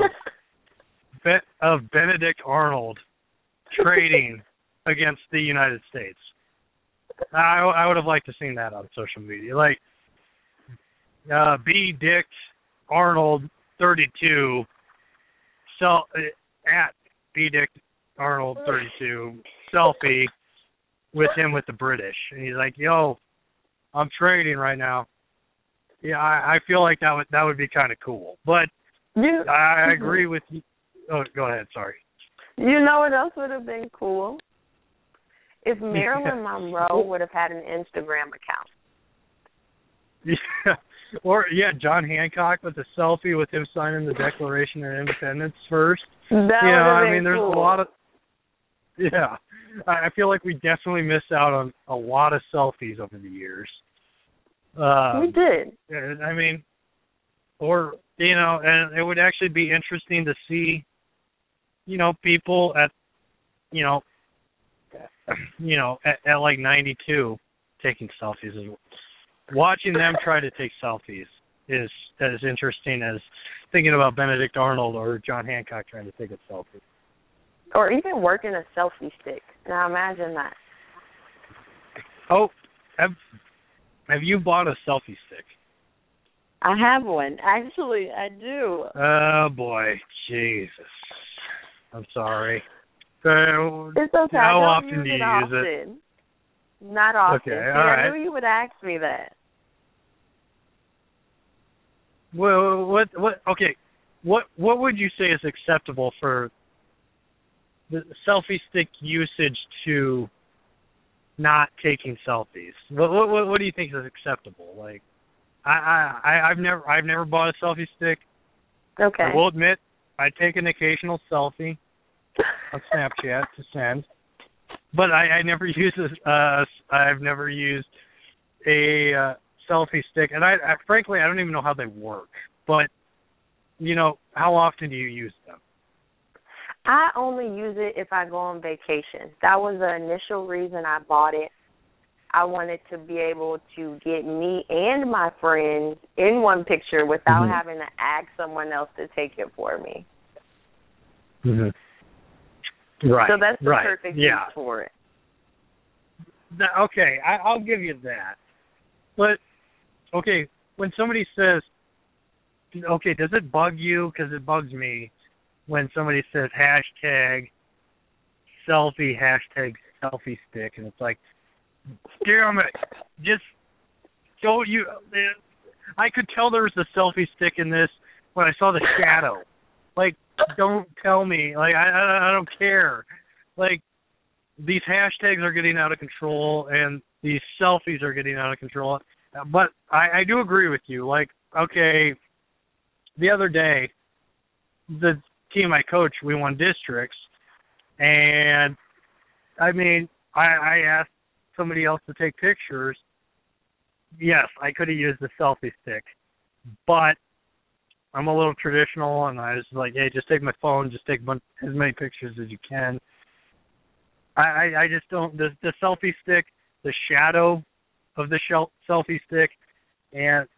<laughs> of Benedict Arnold trading <laughs> against the United States. I I would have liked to seen that on social media. Like uh B Dick Arnold 32 sel- uh, at B Dick Arnold 32 selfie with him with the British, and he's like, "Yo, I'm trading right now." Yeah, I, I feel like that would that would be kind of cool, but You, I, <laughs> agree with you. Oh, go ahead. Sorry. you know what else would have been cool? If <laughs> Marilyn Monroe would have had an Instagram account. Yeah, <laughs> or yeah, John Hancock with a selfie with him signing the Declaration of Independence first. That you would know, have I been mean, there's cool. a lot of yeah. I feel like we definitely missed out on a lot of selfies over the years. Um, we did. Yeah, I mean, or you know, and it would actually be interesting to see, you know, people at, you know, you know, at, at like 92 taking selfies. Is watching them try to take selfies is as interesting as thinking about Benedict Arnold or John Hancock trying to take a selfie. Or even working a selfie stick. Now imagine that. Oh, have have you bought a selfie stick? I have one. Actually, I do. Oh boy, Jesus. I'm sorry. So, It's okay. how I often do you use it? Not often. Okay, See, all I right. knew you would ask me that. Well, what what okay, what what would you say is acceptable for the selfie stick usage to not taking selfies? What what what do you think is acceptable? Like, I I I've never I've never bought a selfie stick. Okay. I will admit I take an occasional selfie on <laughs> Snapchat to send, but I I never <laughs> use this. Uh, I've never used a uh, selfie stick, and I, I frankly I don't even know how they work. But you know, how often do you use them? I only use it if I go on vacation. That was the initial reason I bought it. I wanted to be able to get me and my friends in one picture without Mhm. having to ask someone else to take it for me. Mm-hmm. Right. so that's the right. perfect yeah. use for it. Th- okay, I, I'll give you that. But okay, when somebody says, okay, does it bug you? Because it bugs me when somebody says hashtag selfie hashtag selfie stick, and it's like, damn it, just don't you. I could tell there was a selfie stick in this when I saw the shadow. Like, don't tell me. Like, I I, I don't care. Like, these hashtags are getting out of control and these selfies are getting out of control. But I, I do agree with you. Like, okay, the other day, the team I coach, we won districts, and I mean, I, I asked somebody else to take pictures. Yes, I could have used the selfie stick, but I'm a little traditional, and I was like, hey, just take my phone, just take as many pictures as you can. I, I, I just don't the the selfie stick, the shadow of the shel- selfie stick, and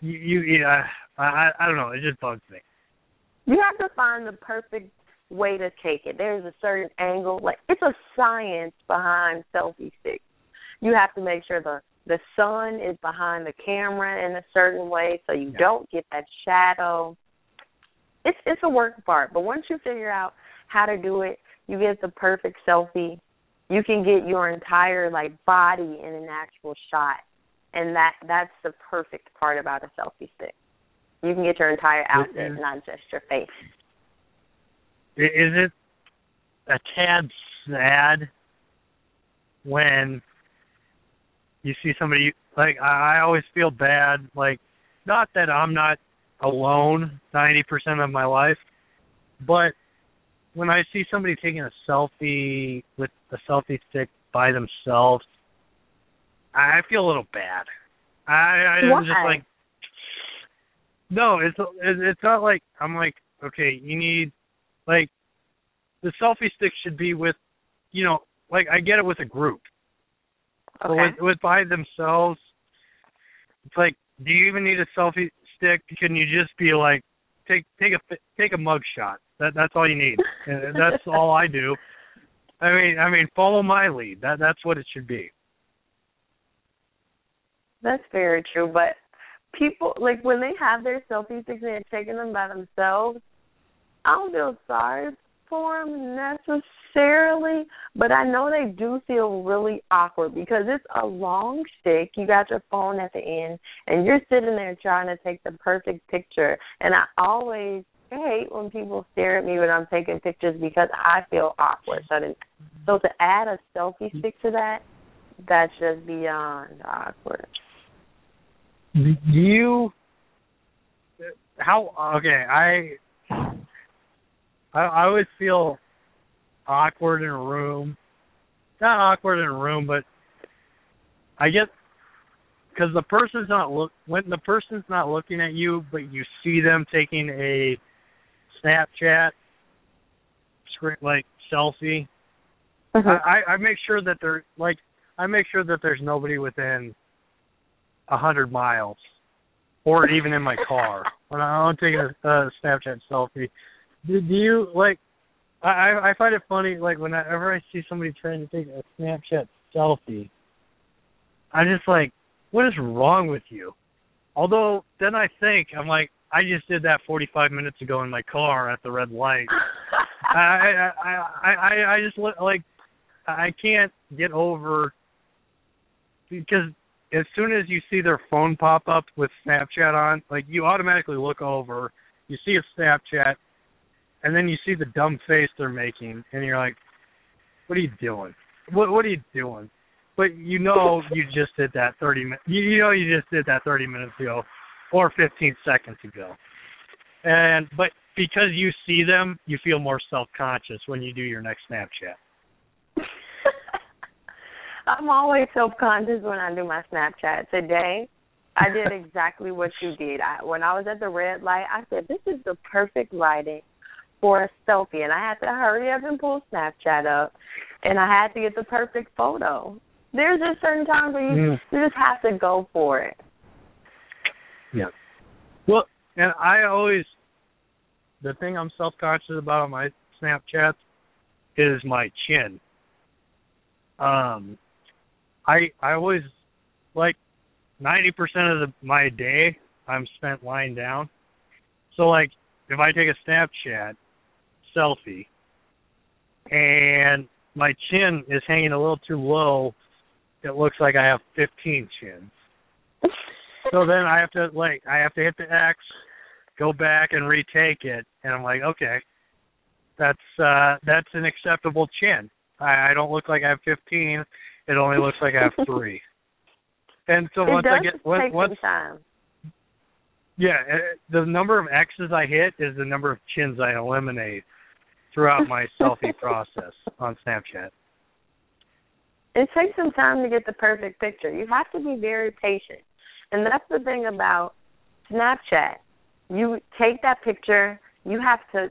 you, you yeah, I I I don't know, it just bugs me. You have to find the perfect way to take it. There's a certain angle. Like it's a science behind selfie sticks. You have to make sure the the sun is behind the camera in a certain way so you Yeah. don't get that shadow. It's it's a work part, but once you figure out how to do it, you get the perfect selfie. You can get your entire like body in an actual shot. And that that's the perfect part about a selfie stick. You can get your entire outfit, is- not just your face. Is it a tad sad when you see somebody like I I always feel bad like not that I'm not alone 90% of my life but when I see somebody taking a selfie with a selfie stick by themselves I feel a little bad. I I'm just like no it's it's it's not like I'm like okay you need like the selfie stick should be with you know like I get it with a group but with with by themselves it's like do you even need a selfie stick? Can you just be like take take a take a mug shot? That that's all you need. <laughs> And that's all I do. I mean I mean follow my lead. That that's what it should be. That's very true, but people like when they have their selfie sticks and they're taking them by themselves, I don't feel sorry for them necessarily, but I know they do feel really awkward because it's a long stick. You got your phone at the end, and you're sitting there trying to take the perfect picture. And I always hate when people stare at me when I'm taking pictures because I feel awkward. So to, so to add a selfie stick to that, that's just beyond awkward. do you how okay i i i always feel awkward in a room not awkward in a room but i get because the person's not look when the person's not looking at you, but you see them taking a Snapchat screen like selfie. Mm-hmm. I, I I make sure that they're like I make sure that there's nobody within a hundred miles, or even in my car <laughs> when I'm taking a, a Snapchat selfie. Do, do you like? I I find it funny like whenever I see somebody trying to take a Snapchat selfie, I'm just like, what is wrong with you? Although then I think I'm like, I just did that 45 minutes ago in my car at the red light. <laughs> I I I I I just like I can't get over because as soon as you see their phone pop up with Snapchat on, like you automatically look over, you see a Snapchat, and then you see the dumb face they're making, and you're like, "What are you doing? What What are you doing?" But you know you just did that 30 minutes. You, you know you just did that 30 minutes ago, or 15 seconds ago, and but because you see them, you feel more self conscious when you do your next Snapchat. <laughs> I'm always self conscious when I do my Snapchat. Today, I did <laughs> exactly what you did. I, when I was at the red light, I said, "This is the perfect lighting for a selfie," and I had to hurry up and pull Snapchat up, and I had to get the perfect photo. There's just certain times where you Mm. you just have to go for it. Yeah. Well, and I always the thing I'm self conscious about on my Snapchats is my chin. Um I I always like ninety percent of the my day I'm spent lying down. So like if I take a Snapchat selfie and my chin is hanging a little too low, it looks like I have fifteen chins. So then I have to like I have to hit the X, go back and retake it, and I'm like, okay, that's uh that's an acceptable chin. I, I don't look like I have 15. It only looks like I have <laughs> three. And so it once I get once, once time. yeah, uh, the number of X's I hit is the number of chins I eliminate throughout my selfie process on Snapchat. It takes some time to get the perfect picture. You have to be very patient. And that's the thing about Snapchat. You take that picture, you have to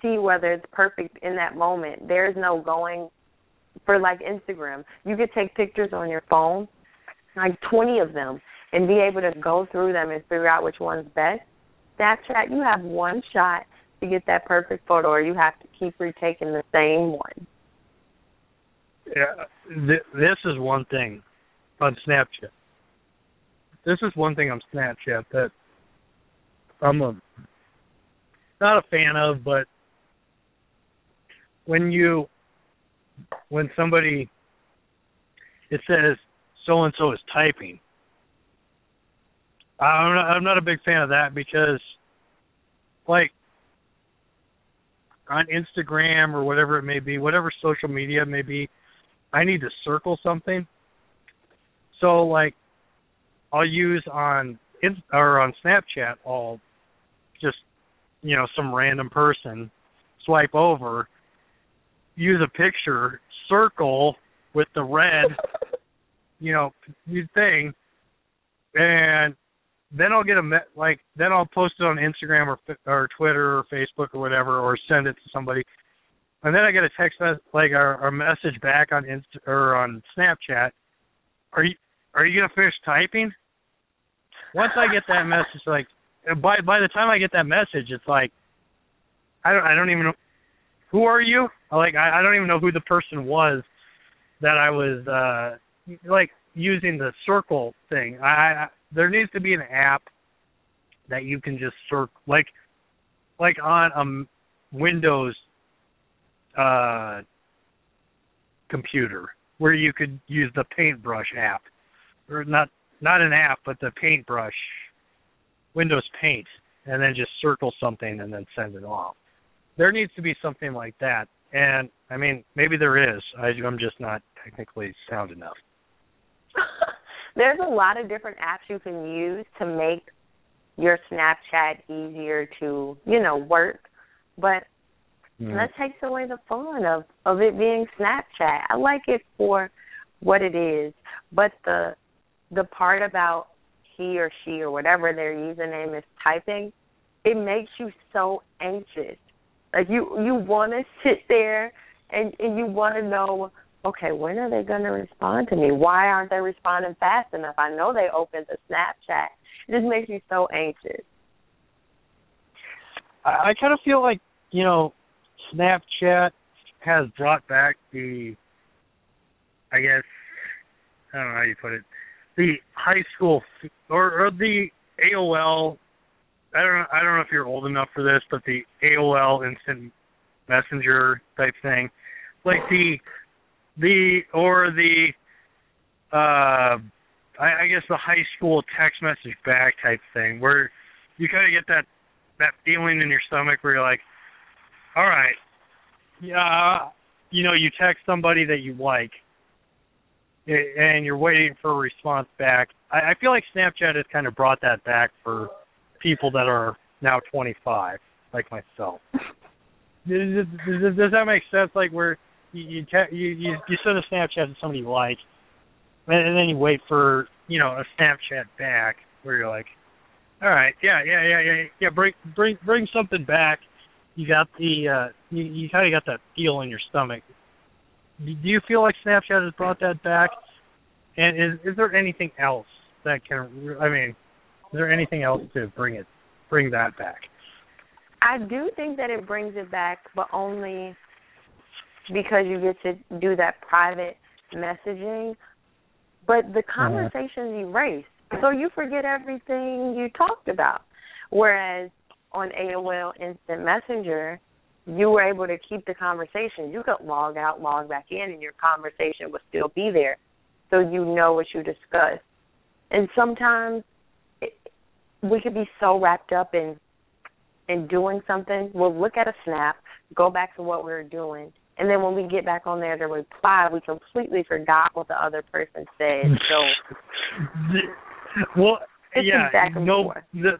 see whether it's perfect in that moment. There's no going for like Instagram. You could take pictures on your phone, like 20 of them, and be able to go through them and figure out which one's best. Snapchat, you have one shot to get that perfect photo, or you have to keep retaking the same one. Yeah, th- this is one thing on Snapchat. This is one thing on Snapchat that I'm a, not a fan of, but when you when somebody it says so and so is typing. I'm not, I'm not a big fan of that because like on Instagram or whatever it may be, whatever social media may be, I need to circle something. So like I'll use on or on Snapchat, I'll just you know some random person swipe over, use a picture, circle with the red <laughs> you know thing, and then I'll get a me- like then I'll post it on Instagram or or Twitter or Facebook or whatever, or send it to somebody, and then I get a text like a, message back on Inst- or on Snapchat. Are you are you gonna finish typing? Once I get that message, like by by the time I get that message, it's like I don't I don't even know who are you. Like I, I don't even know who the person was that I was uh like using the circle thing. I, I there needs to be an app that you can just circle like like on a Windows uh computer where you could use the paintbrush app or not not an app but the paintbrush Windows Paint and then just circle something and then send it off. There needs to be something like that. And I mean, maybe there is. I, I'm just not technically sound enough. <laughs> There's a lot of different apps you can use to make your Snapchat easier to, you know, work. But Mm. that takes away the fun of of it being Snapchat. I like it for what it is, but the the part about he or she or whatever their username is typing, it makes you so anxious. Like you you want to <laughs> sit there and and you want to know, okay, when are they going to respond to me? Why aren't they responding fast enough? I know they opened the Snapchat. It just makes me so anxious. I, I kind of feel like you know, Snapchat has brought back the, I guess, I don't know how you put it, the high school or, or the AOL. I don't know. I don't know if you're old enough for this, but the AOL Instant Messenger type thing, like the the or the uh I, I guess the high school text message back type thing where you kind of get that that feeling in your stomach where you're like, all right, yeah, you know, you text somebody that you like, and you're waiting for a response back. I, I feel like Snapchat has kind of brought that back for people that are now 25, like myself. <laughs> does, does, does that make sense? Like where you you, you you you send a Snapchat to somebody you like, and, and then you wait for you know a Snapchat back where you're like, all right, yeah, yeah, yeah, yeah, yeah, bring bring bring something back. You got the uh you you kind of got that feel in your stomach. Do you feel like Snapchat has brought that back? And is is there anything else that can? I mean, is there anything else to bring it bring that back? I do think that it brings it back, but only because you get to do that private messaging. But the uh-huh. conversation's erased, so you forget everything you talked about. Whereas on AOL Instant Messenger, you were able to keep the conversation. You could log out, log back in, and your conversation would still be there, so you know what you discussed. And sometimes it, we could be so wrapped up in in doing something. We'll look at a snap, go back to what we were doing, and then when we get back on there to reply, we completely forgot what the other person said. <laughs> So, well, yeah, no, forth. the,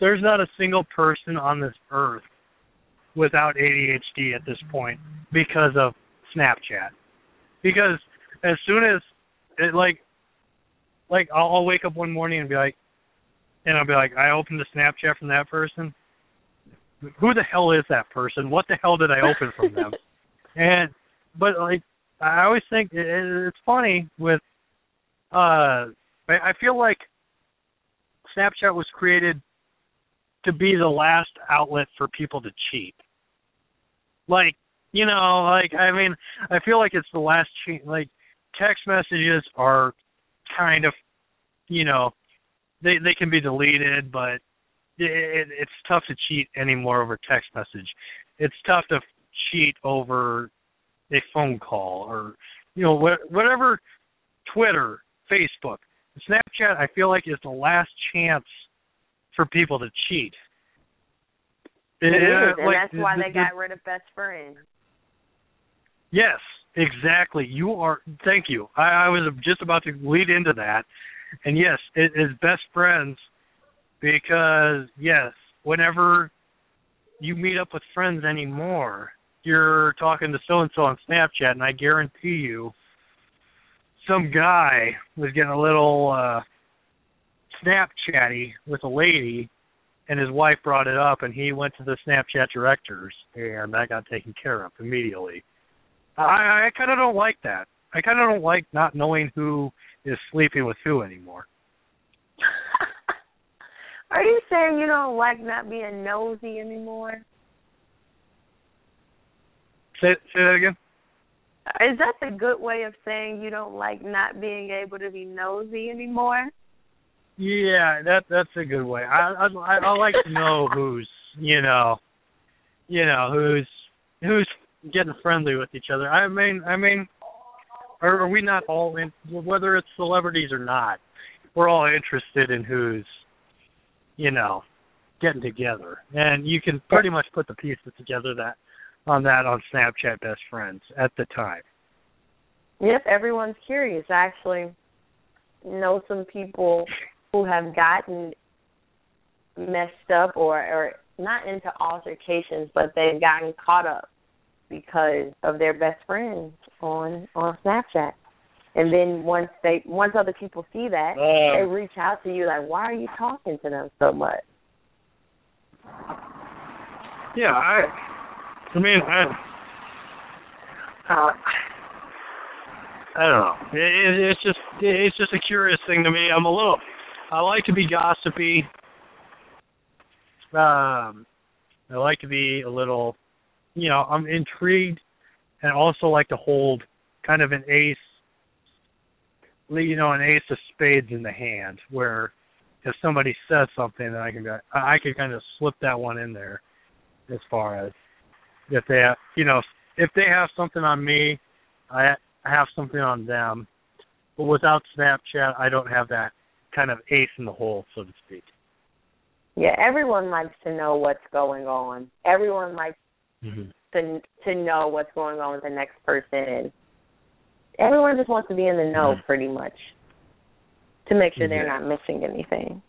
there's not a single person on this earth without ADHD at this point because of Snapchat. Because as soon as it like, like I'll, I'll wake up one morning and be like, and I'll be like, I opened the Snapchat from that person. Who the hell is that person? What the hell did I open from them? <laughs> and but like I always think it, it's funny with uh I, I feel like Snapchat was created to be the last outlet for people to cheat. Like, you know, like I mean, I feel like it's the last cheat. Like, text messages are kind of, you know, they they can be deleted, but it, it's tough to cheat anymore over text message. It's tough to cheat over a phone call or you know whatever. Twitter, Facebook, Snapchat. I feel like is the last chance for people to cheat. it is, and like, that's why they got rid of best friends. Yes, exactly. You are. Thank you. I, I was just about to lead into that, and yes, it is best friends because yes, whenever you meet up with friends anymore, you're talking to so and so on Snapchat, and I guarantee you, some guy was getting a little uh Snapchatty with a lady, and his wife brought it up, and he went to the Snapchat directors, and that got taken care of immediately. I I kind of don't like that. I kind of don't like not knowing who is sleeping with who anymore. Are you saying you don't like not being nosy anymore? Say say that again. Is that the good way of saying you don't like not being able to be nosy anymore? Yeah, that that's a good way. I I I, I like to know <laughs> who's you know, you know who's who's getting friendly with each other. I mean I mean, are, are we not all in whether it's celebrities or not? We're all interested in who's, you know, getting together, and you can pretty much put the pieces together that on that on Snapchat best friends at the time. Yep, everyone's curious. I actually know some people who have gotten messed up or or not into altercations, but they've gotten caught up because of their best friends on on Snapchat. And then once they once other people see that, Uh. they reach out to you like, why are you talking to them so much? Yeah, I. I mean, I. Uh, I don't know. It, it, it's just it's just a curious thing to me. I'm a little. I like to be gossipy. Um, I like to be a little. You know, I'm intrigued, and also like to hold kind of an ace. You know, an ace of spades in the hand, where if somebody says something, then I can go, I I could kind of slip that one in there, as far as if they have, you know, if they have something on me, I I have something on them. But without Snapchat, I don't have that kind of ace in the hole, so to speak. Yeah, everyone likes to know what's going on. Everyone likes Mm-hmm. to to know what's going on with the next person and everyone just wants to be in the know Mhm. pretty much to make sure they're Yeah. not missing anything.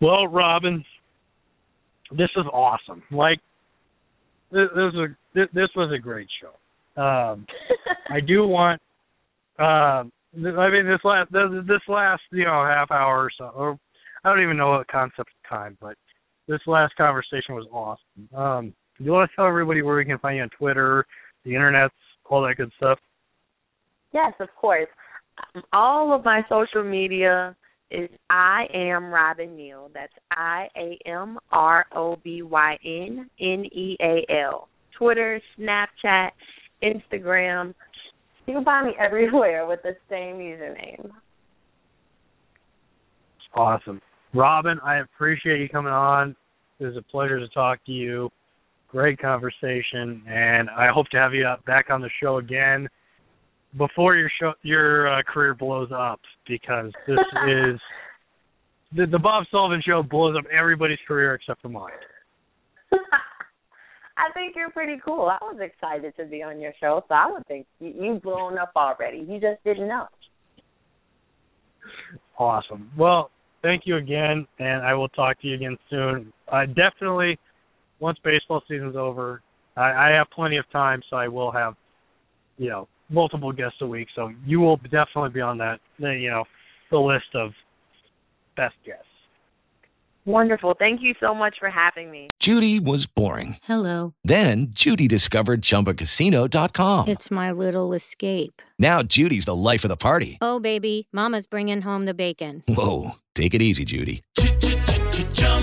Well, Robyn, this is awesome. Like this, this was this, this was a great show. Um, <laughs> I do want. Um, I mean, this last this, this last you know half hour or so, or I don't even know what concept of time, but this last conversation was awesome. Um, do you want to tell everybody where we can find you on Twitter, the internets, all that good stuff? Yes, of course. Um, all of my social media is I am Robyn Neal. That's I A M R O B Y N N E A L. Twitter, Snapchat, Instagram. You can find me <laughs> everywhere with the same username. Awesome. Robyn, I appreciate you coming on. It was a pleasure to talk to you. Great conversation, and I hope to have you back on the show again before your show your uh, career blows up because this <laughs> is the the Bob Sullivan show blows up everybody's career except for mine. <laughs> I think you're pretty cool. I was excited to be on your show, so I would think you, you've blown up already. You just didn't know. Awesome. Well, thank you again, and I will talk to you again soon. Uh, definitely, once baseball season's over, I, I have plenty of time, so I will have, you know, multiple guests a week. So you will definitely be on that, you know, the list of best guests. Wonderful. Thank you so much for having me. Judy was boring. Hello. Then Judy discovered ChumbaCasino.com. It's my little escape. Now Judy's the life of the party. Oh, baby, Mama's bringing home the bacon. Whoa, take it easy, Judy.